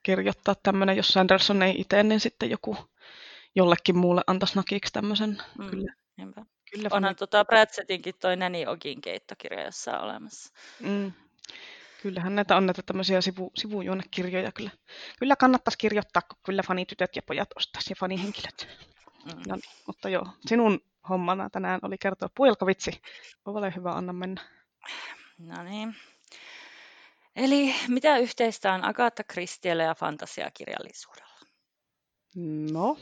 S1: kirjoittaa tämmöinen, jos Sanderson ei itse, niin sitten joku jollekin muulle antaisi nakiksi tämmöisen.
S2: Mm,
S1: Kyllä,
S2: niinpä.
S1: Kyllä.
S2: Onhan
S1: fani-
S2: tota Pratsettinkin toi Nanny Ogin keittokirja jossain olemassa.
S1: Mm. Kyllähän näitä on näitä tämmöisiä sivu, sivujuonekirjoja kyllä. Kyllä kannattaisi kirjoittaa, kun kyllä fanitytöt ja pojat ostaisi ja fanihenkilöt. Mm. No, mutta joo, sinun hommana tänään oli kertoa puolkavitsi. Ole hyvä, anna mennä.
S2: No niin. Eli mitä yhteistä on Agatha Christielle ja fantasiakirjallisuudella?
S1: No?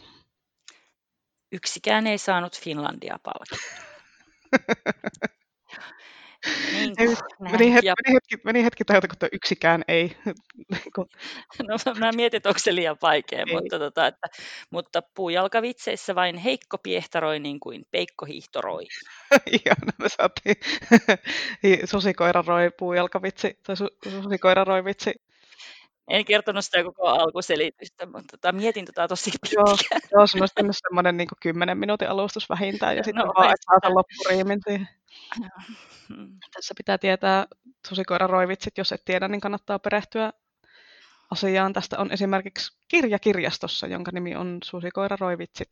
S2: Yksikään ei saanut Finlandia palkintoa.
S1: Niin meni, hetki, ja... meni, hetki, meni hetki täältä, kun yksikään ei.
S2: Niinku. no mä mietin, että onko se liian vaikea, mutta, tota, että, mutta puujalkavitseissä vain heikko piehtaroi niin kuin peikko hiihtoroi.
S1: Ihan, me saatiin susikoira roi puujalkavitsi, tai su, susikoira roi vitsi
S2: en kertonut sitä koko alkuselitystä, mutta tota, mietin tota tosi pitkään. Joo,
S1: joo se olisi mennyt semmoinen niin 10 minuutin alustus vähintään, ja no, sitten vaan, että saa sen loppuriimin siihen. Hmm. Tässä pitää tietää susikoira roivitsit, jos et tiedä, niin kannattaa perehtyä asiaan. Tästä on esimerkiksi kirja kirjastossa, jonka nimi on Susikoira roivitsit.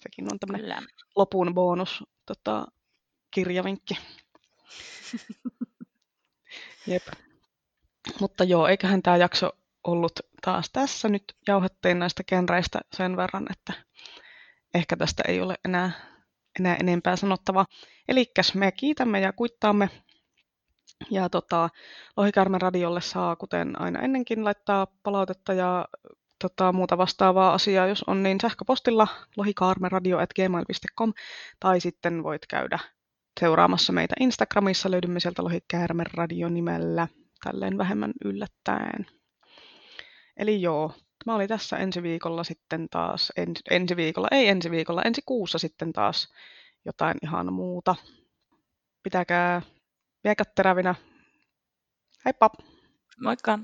S1: Sekin on tämmöinen lopun bonus tota, kirjavinkki. Jep. Mutta joo, eiköhän tämä jakso ollut taas tässä. Nyt jauhettiin näistä genreistä sen verran, että ehkä tästä ei ole enää, enää enempää sanottavaa. Eli me kiitämme ja kuittaamme. Ja tota, Lohikäärmen radiolle saa, kuten aina ennenkin, laittaa palautetta ja tota, muuta vastaavaa asiaa, jos on, niin sähköpostilla lohikaarmeradio.gmail.com tai sitten voit käydä seuraamassa meitä Instagramissa. Löydymme sieltä Lohikäärmen radio nimellä tälleen vähemmän yllättäen. Eli joo, mä oli tässä ensi viikolla sitten taas, en, ensi viikolla, ei ensi viikolla, ensi kuussa sitten taas jotain ihan muuta. Pitäkää miekät terävinä. Heippa!
S2: Moikka!